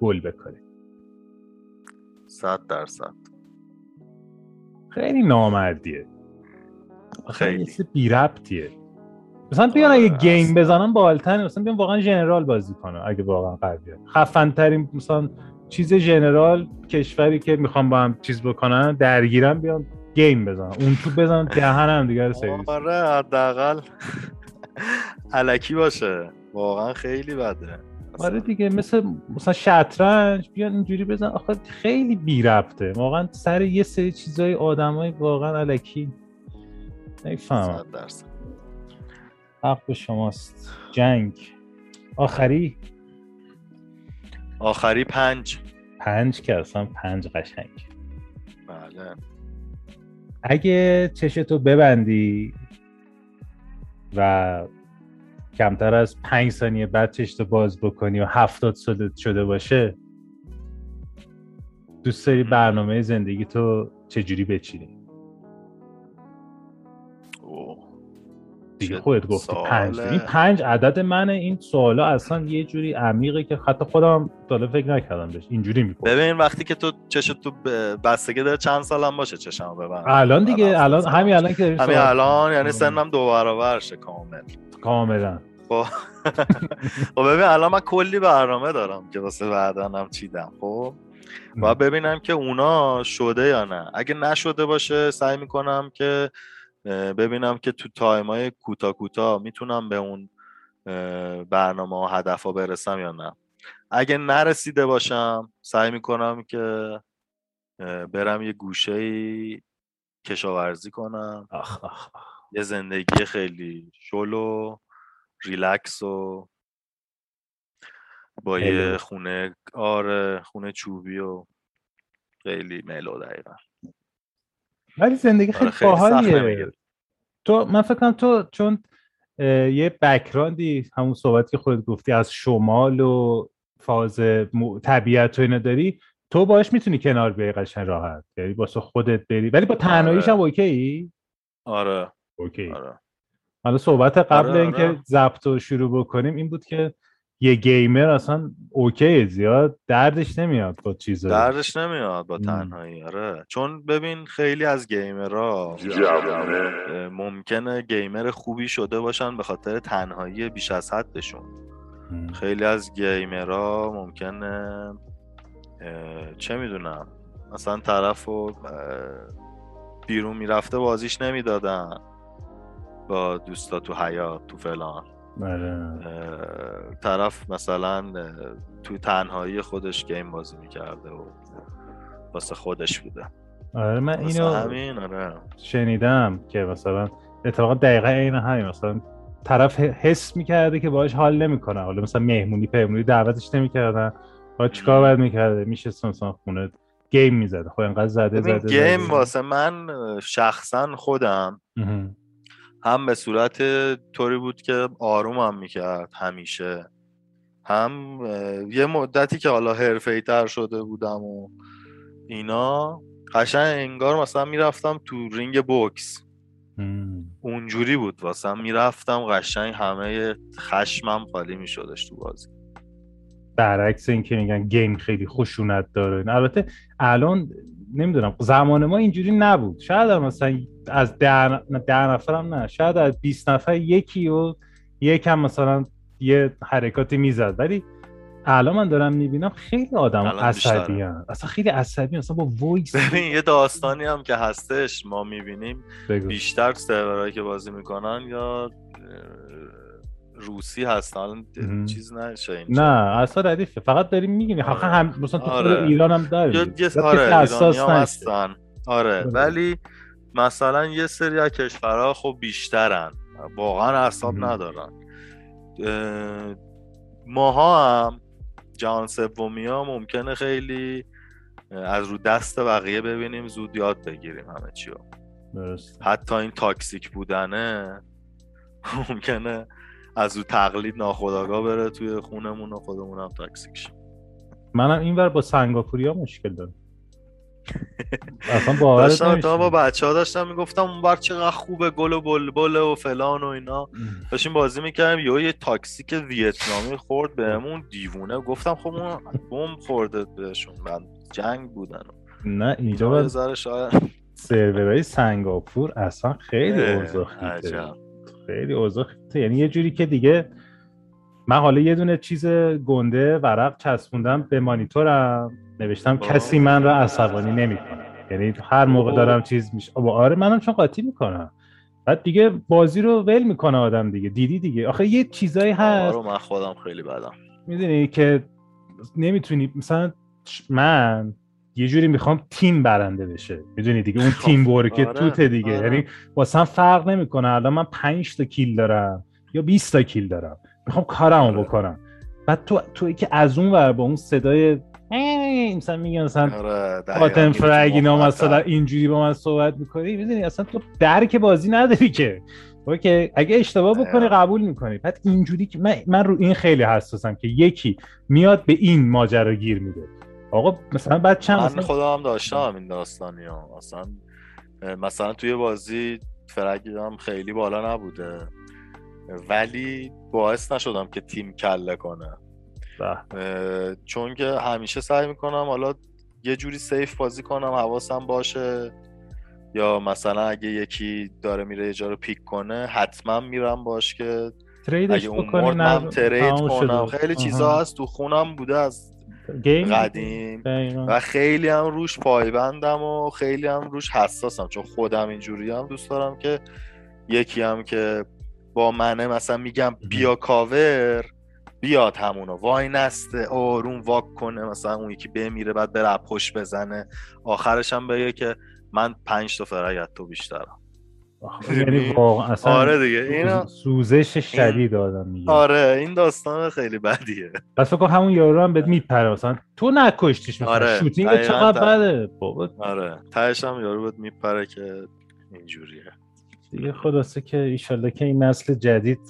گل بکنی صد درصد. خیلی نامردیه. خیلی. بی ربطیه. مثلا بیان اگه آره، گیم بزنن بالتن مثلا بیان واقعا جنرال بازی کنن اگه واقعا قویه. خفن ترین مثلا چیز جنرال کشوری که می‌خوام با هم چیز بکنن درگیرن بیان گیم بزنن. اون تو بزنن دهن هم دیگه سرویس. آره حداقل علکی باشه. واقعا خیلی بده. آره دیگه مثل مثلا شطرنج بیان اینجوری بزن. آخه خیلی بی ربطه. واقعا سر یه سری چیزای آدمای واقعا علکی. نمی‌فهمم. حق به شماست. جنگ. آخری؟ آخری پنج. پنج که اصلا پنج قشنگ. بله. اگه چشتو ببندی و کمتر از پنج ثانیه بعد چشتو باز بکنی و هفتاد سالت شده باشه دوست داری برنامه زندگی تو چجوری بچینی؟ دیگه خودت گفتی پنج. این پنج عدد منه این سوالا اصلا یه جوری عمیقه که حتی خودم تا فکر نکردم بهش. اینجوری می‌کنم ببین وقتی که تو چش تو بستگی داره چند سالم باشه چشم ببند الان دیگه الان همین الان که همین الان یعنی سنم دو برابر شه کامل. کاملا. خب. خب ببین الان من کلی برنامه دارم که واسه بعدنم چیدم خب؟ و ببینم که اونا شده یا نه. اگه نشده باشه سعی می‌کنم که ببینم که تو time های کوتا کوتا می‌تونم به اون برنامه و هدف ها برسم یا نه. اگه نرسیده باشم سعی می‌کنم که برم یه گوشه کشاورزی کنم. یه زندگی خیلی شل و ریلکس و با یه خونه آره خونه چوبی و خیلی ملو دقیقا. ولی زندگی خیلی آره، باحالیه. تو من فکر کنم تو چون یه بکراندی همون صحبت که خودت گفتی از شمال و فاز طبیعت و اینا داری تو باش می‌تونی کنار بیای قشنگ راحت. یعنی واسه خودت بری. ولی با تنهاییش هم اوکی؟ آره. اوکی. آره. حالا صحبت قبل آره، اینکه آره. ضبط رو شروع بکنیم این بود که یه گیمر اصلا اوکی زیاد دردش نمیاد با چیزا دردش نمیاد با تنهایی آره. چون ببین خیلی از گیمرها ممکنه گیمر خوبی شده باشن به خاطر تنهایی بیش از حدشون. خیلی از گیمرها ممکنه چه می‌دونم مثلا طرف رو بیرون می‌رفته بازیش نمی‌دادن با دوستا تو حیات تو فلان. بله. طرف مثلا تو تنهایی خودش گیم بازی می‌کرده و واسه خودش بوده. آره من اینو همین آره. شنیدم که مثلا اتفاقا دقیقا این همین. مثلا طرف حس می‌کرده که باش حال نمی‌کنه. حالا مثلا مهمونی پهمونی دعوتش نمی‌کردن. با چیکار باید می‌کرده؟ میشه مثلا خونه گیم می‌زده. خب انقدر زده زده گیم واسه من شخصا خودم هم به صورت طوری بود که آرومم می‌کرد همیشه. هم یه مدتی که حالا حرفه تر شده بودم و اینا قشنگ انگار مثلا می‌رفتم تو رینگ بوکس. اونجوری بود واسه می‌رفتم قشنگ همه خشمم خالی میشدش تو بازی. برعکس اینکه میگن گیم خیلی خشونت داره. البته الان نمی‌دونم زمان ما اینجوری نبود. شاید مثلا از ده, ده نفرم نه شاید از 20 نفر یکی و یکم مثلا یه حرکاتی می‌زد. ولی الان من دارم می‌بینم خیلی آدم عصبی هم. اصلا خیلی عصبی اصلا با وایس ببین یه داستانی هم که هستش ما می‌بینیم. بیشتر سرورهایی که بازی می‌کنن یا روسی هستن. الان چیز نشه اینجا نه اصلا ردیفه. فقط داریم میگیم. آره. هم مثلا تو آره. ایران هم داریم یه آره ایرانی هم هستن. آره. ولی مثلا یه سری از کشورها خب بیشترن. واقعا اعصاب ندارن. ماها هم جهان سومی ها ممکنه خیلی از رو دست بقیه ببینیم زود یاد بگیریم همه چی حتی این تاکسیک بودنه ممکنه از او تقلید ناخداگاه بره توی خونمون و خودمون هم toxic شیم منم این بر با سنگاپوری ها مشکل دارم. اصلا باورت داشتم با بچه ها داشتم می‌گفتم اون بر چقدر خوبه گل و بلبل و فلان و اینا. داشتیم بازی می‌کردیم یا یه toxic ویتنامی خورد بهمون دیوونه. گفتم خب اون بوم خورده بهشون. من جنگ بودن. نه اینجا شاید سرورهای سنگاپور اصلا خیلی اوضاع خیلی اوضاع یعنی یه جوری که دیگه من حالا یه دونه چیز گنده ورق چسبوندم به مانیتورم. نوشتم کسی من را عصبانی نمی‌کنه. یعنی هر موقع دارم چیز میشه آره منم چون قاطی می‌کنم. بعد دیگه بازی رو ول می‌کنه آدم دیگه. دیدی دیگه. آخه یه چیزایی هست. من خودم خیلی بدم. می‌دونی که نمی‌تونی مثلا من یه جوری می‌خوام تیم برنده بشه. می‌دونی دیگه؟ اون تیم ورک آره. توته دیگه. آره. یعنی واسه فرق نمی‌کنه. الان من 5 تا کیل دارم یا 20 تا کیل دارم. می‌خوام کارمو آره. بکنم. بعد تو توی که از اون ور با اون صدای مثلا میگن مثلا آره فرگ اینا مثلا اینجوری با من صحبت می‌کنی می‌دونی اصلا تو درک بازی نداری که. اوکی اگه اشتباه بکنی قبول می‌کنی. بعد اینجوری که من, من رو این خیلی حساسم که یکی میاد به این ماجرا گیر میده. آقا مثلا بعد چند من خودم داشتم این داستانی ها. مثلا مثلا توی بازی فرگی خیلی بالا نبوده. ولی باعث نشدم که تیم کله کنه. چون که همیشه سعی می‌کنم حالا یه جوری سیف بازی کنم حواسم باشه. یا مثلا اگه یکی داره میره یه جا رو پیک کنه حتما میرم باش که اگه اون مرد من ترید کنم. خیلی چیزا هست تو خونم بوده از قدیم. و خیلی هم روش پایبندم و خیلی هم روش حساسم. چون خودم اینجوری هم دوست دارم که یکی هم که با منه مثلا میگم بیا کاور بیاد همونو وای نسته آروم واک کنه مثلا اون یکی بمیره بعد بره پشت بزنه. آخرش هم بگه که من پنج تا فرای تو بیشترم. یعنی واقعا اصلا آره دیگه اینا سوزش شدید آدم میگه. آره این داستان خیلی بدیه. پس فکر همون یارو هم بهت میپره مثلا تو نکشتیش مثلا آره. shooting چقدر بده؟ بابا. آره تهش هم یارو بهت میپره که اینجوریه. دیگه خلاصه که ایشالله که این نسل جدید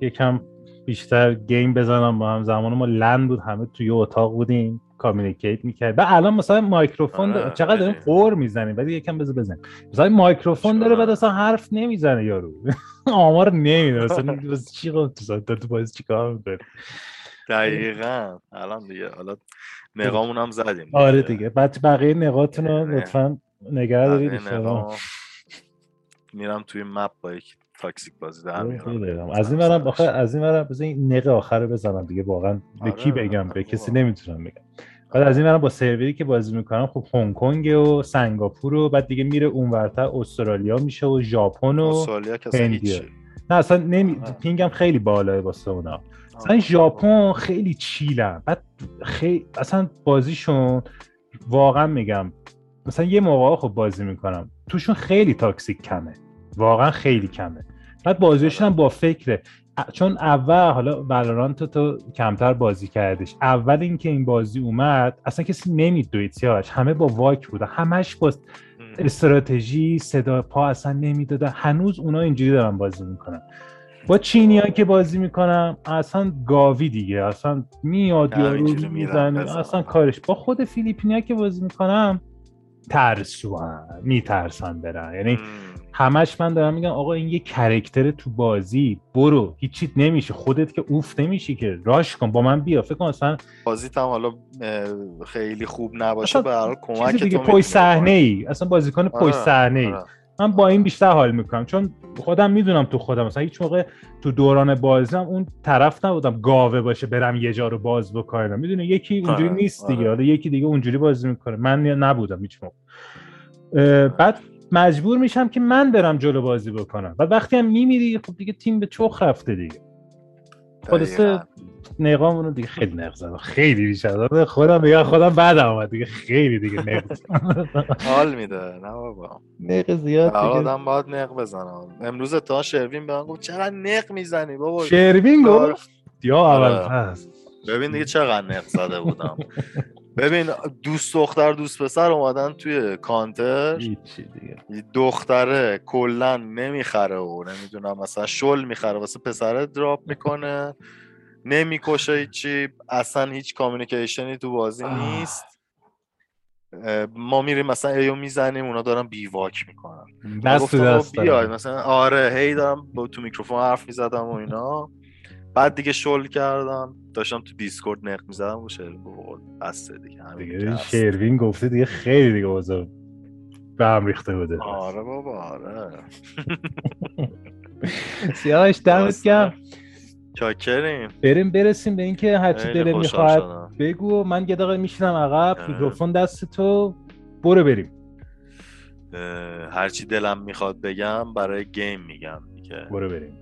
یکم بیشتر گیم بزنم با هم. زمان ما LAN بود همه توی اتاق بودیم communicate می‌کرد. و الان مثلا microphone آره، چقدر داریم قور می‌زنیم. ولی یکم بذار بزن مثلا مایکروفون داره بعد اصلا حرف نمی‌زنه یارو. آمار نمیده. مثلا چی تو تو باز چیکار می‌کنه دقیقا. الان دیگه حالا نقامون هم زدیم آره دیگه. بعد بقیه نقاطون رو آره. لطفا نگه دارید میرم توی مپ با یک تاکسیک بازی در از این برم آخه از این برم بزن این نقه آخر بزنم دیگه واقعا به کی آره، بگم به کسی نمی‌تونم بگم. بعد از این برم با سروری که بازی می‌کنم خب هنگ کنگ و سنگاپور و بعد دیگه میره اونورتر استرالیا میشه و ژاپن و استرالیا نه اصلا نمی... پینگم خیلی بالاه واسه اونا. اصلا ژاپن خیلی چیلن. بعد خیلی اصلا بازیشون واقعا میگم مثلا یه موقع خب بازی می‌کنم توشون خیلی تاکسیک کمه. واقعا خیلی کمه. بعد بازیشون هم با فکره. چون اول حالا ولورانت تو کمتر بازی کردش. اول اینکه این بازی اومد اصلا کسی نمیدوید سیاوش. همه با واک بودن. همش با استراتژی صدا پا اصلا نمی‌دادن. هنوز اونا اینجوری دارن بازی می‌کنن. با چینی که بازی می‌کنم اصلا گاوی دیگه. اصلا میاد یارو می‌زنه. اصلا کارش با خود فیلیپینیا که بازی می‌کنم ترسوان. میترسن برن. یعنی همش من دارم میگم آقا این یه کرکتر تو بازی. برو. هیچیت نمیشه. خودت که اوف نمیشی که. راش کن. با من بیا. فکر کن اصلا بازی هم حالا خیلی خوب نباشه به کمک دیگه پای صحنه ای اصلا بازیکن پای آره، صحنه ای آره. من با این بیشتر حال می‌کنم. چون خودم می‌دونم تو خودم. مثلا هیچ موقع تو دوران بازیم اون طرف نبودم گاوه باشه برم یه جا رو باز بکنم. می‌دونی؟ یکی اونجوری آره، نیست دیگه. حالا یکی دیگه اونجوری بازی می‌کنه. من نبودم هیچ موقع. بعد مجبور میشم که من برم جلو بازی بکنم. و وقتی هم میمیری خب دیگه تیم به چخ رفته دیگه. خلاصه نقامونو دیگه خیلی نق زدم خیلی بیشتر خودم دیگه خودم بعد آمد دیگه. خیلی دیگه نق حال میده. نه بابا. نق زیاد دیگه. آدم باید نق بزنم امروز تا شروین به من گفت چقدر نق می‌زنی بابا؟ شروین گفت؟ یا اول آره. ببین دیگه چقدر نق زده بودم. ببین دوست دختر دوست پسر اومدن توی کانتر. دیگه. دختره کلا نمی‌خره و نمی‌دونم مثلا شل می‌خره واسه پسره دراپ می‌کنه نمی‌کشه هیچی اصلا هیچ communication ی تو بازی نیست. ما میریم مثلا A و می‌زنیم اونا دارن B walk می‌کنن. دست دست مثلا آره هی دارم با تو میکروفون حرف می‌زدم و اینا. بعد دیگه شل کردم. داشتم تو Discord نق می‌زدم و شروین بسته دیگه دیگه شروین گفته دیگه خیلی دیگه بازم به هم ریخته بوده. آره بابا آره. سیاهش دمت گرم. چاکریم. بریم برسیم به اینکه هرچی دلت می‌خواد بگو من یه دقیقه میشینم عقب. میکروفون دست تو. برو بریم. هرچی دلم می‌خواد بگم برای گیم میگم دیگه. برو بریم.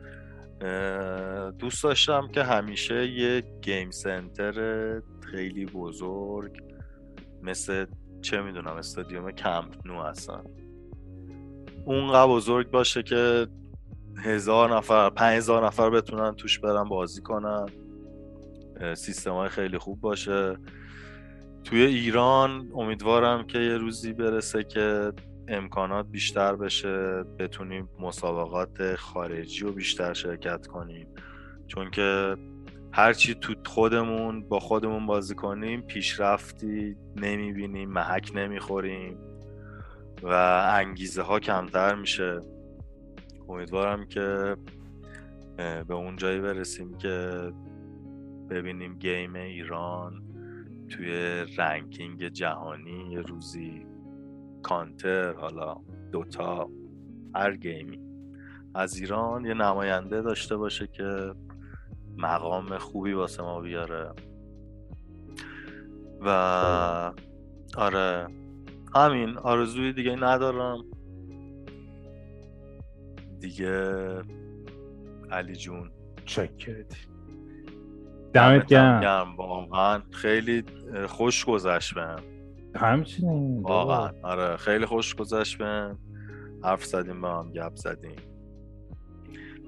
دوست داشتم که همیشه یه گیم سنتر خیلی بزرگ مثل چه می‌دونم استادیوم کمپ نو هستن. اونقدر بزرگ باشه که هزار نفر پنج هزار نفر بتونن توش برن بازی کنن. سیستم های خیلی خوب باشه. توی ایران امیدوارم که یه روزی برسه که امکانات بیشتر بشه بتونیم مسابقات خارجی رو بیشتر شرکت کنیم. چون که هرچی تو خودمون با خودمون بازی کنیم پیشرفتی نمی‌بینیم محک نمی‌خوریم و انگیزه ها کمتر میشه. امیدوارم که به اون جایی برسیم که ببینیم گیم ایران توی رنکینگ جهانی یه روزی کانتر حالا دوتا هر گیمی. از ایران یه نماینده داشته باشه که مقام خوبی واسه ما بیاره. و آره همین آرزوی دیگه ندارم. دیگه علی جون. چکردی دمت گرم. واقعا خیلی خوش گذشت بهم. همچنین واقعا آره خیلی خوش گذشت بهم حرف زدیم با هم گپ زدیم.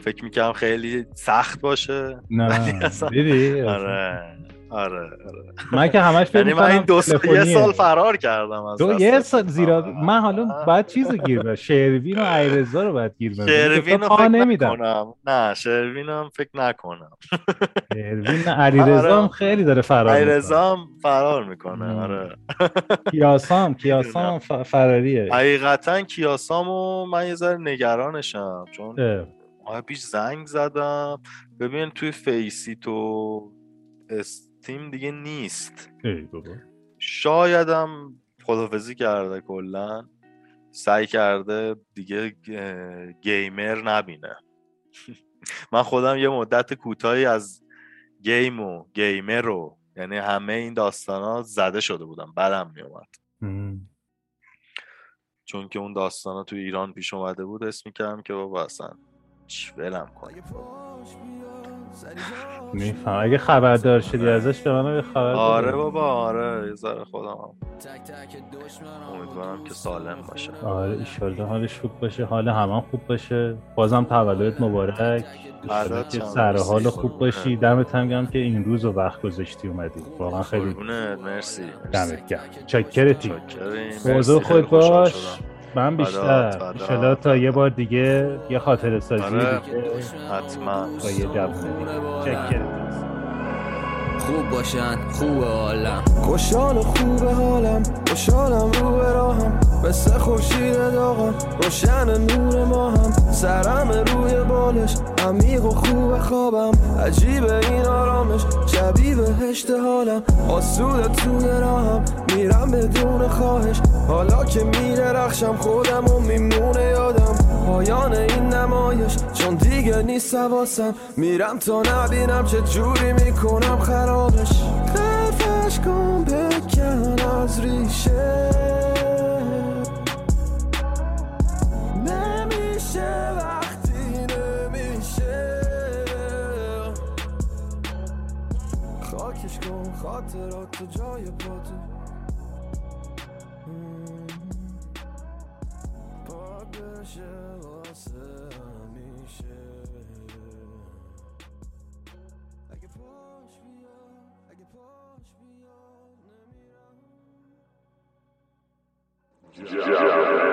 فکر می‌کنم خیلی سخت باشه. نه دیدی؟ آره. آره آره. من که همش فکر یعنی من این دو سال یه سال فرار کردم از دو یه سال زیرا من حالا بعد چیزو گیر بدم شروین و ایرزا رو باید گیر بدم شروین رو فکر نمیدم. نه شروین هم فکر نکنم. شروین علیرضا هم خیلی داره فرار علیرضا هم فرار می‌کنه آره. کیاسام کیاسام فراریه حقیقتا کیاسامو من یه ذره نگرانشم چون ماه پیش زنگ زدم. ببین توی فیسی تو تیم دیگه نیست. ای بابا. شایدم خدافزی کرده کلا. سعی کرده دیگه گیمر نبینه. من خودم یه مدت کوتاهی از گیم و گیمر رو یعنی همه این داستان ها زده شده بودم. بعدم میومد چون که اون داستان ها تو ایران پیش اومده بود اسم کردم که بابا اصلا ولم کن میفهم. اگه خبردار شدی ازش به من خبر آره بابا آره یه ذره خودم امیدوارم که سالم باشه. آره ایشالله حالش خوب باشه. حال همان خوب باشه. بازم تولدت مبارک. که سر حال خوب باشی. دمت هم گم که این روز و وقت گذاشتی اومدی. واقعا خیلی مرسی دمت گم چکرتی موضوع خود باش. من بیشتر. انشالله تا یه بار دیگه یه خاطر سازی آره. دیگه حتما. با یه جوونه چکرتی خوب باشن خوب حالم. خوشحال خوب حالم خوشحالم رو به راهم. مثل خورشید داغم روشن نور ما هم سرم روی بالش عمیق و خوب خوابم. عجیب این آرامش شبیه بهشت حالم. آسود توی راهم میرم بدون خواهش. حالا که میره رخشم خودم و میمونه یادم. پایان این نمایش. چون دیگه نیست حواسم. میرم تا نبینم چه جوری می‌کنم خرابش. خفش کن بکن از ریشه. نمیشه وقتی نمیشه. خاکش کن خاطرات تو جای پاتو. pensais à Michel. Like a like a Porsche ne yeah.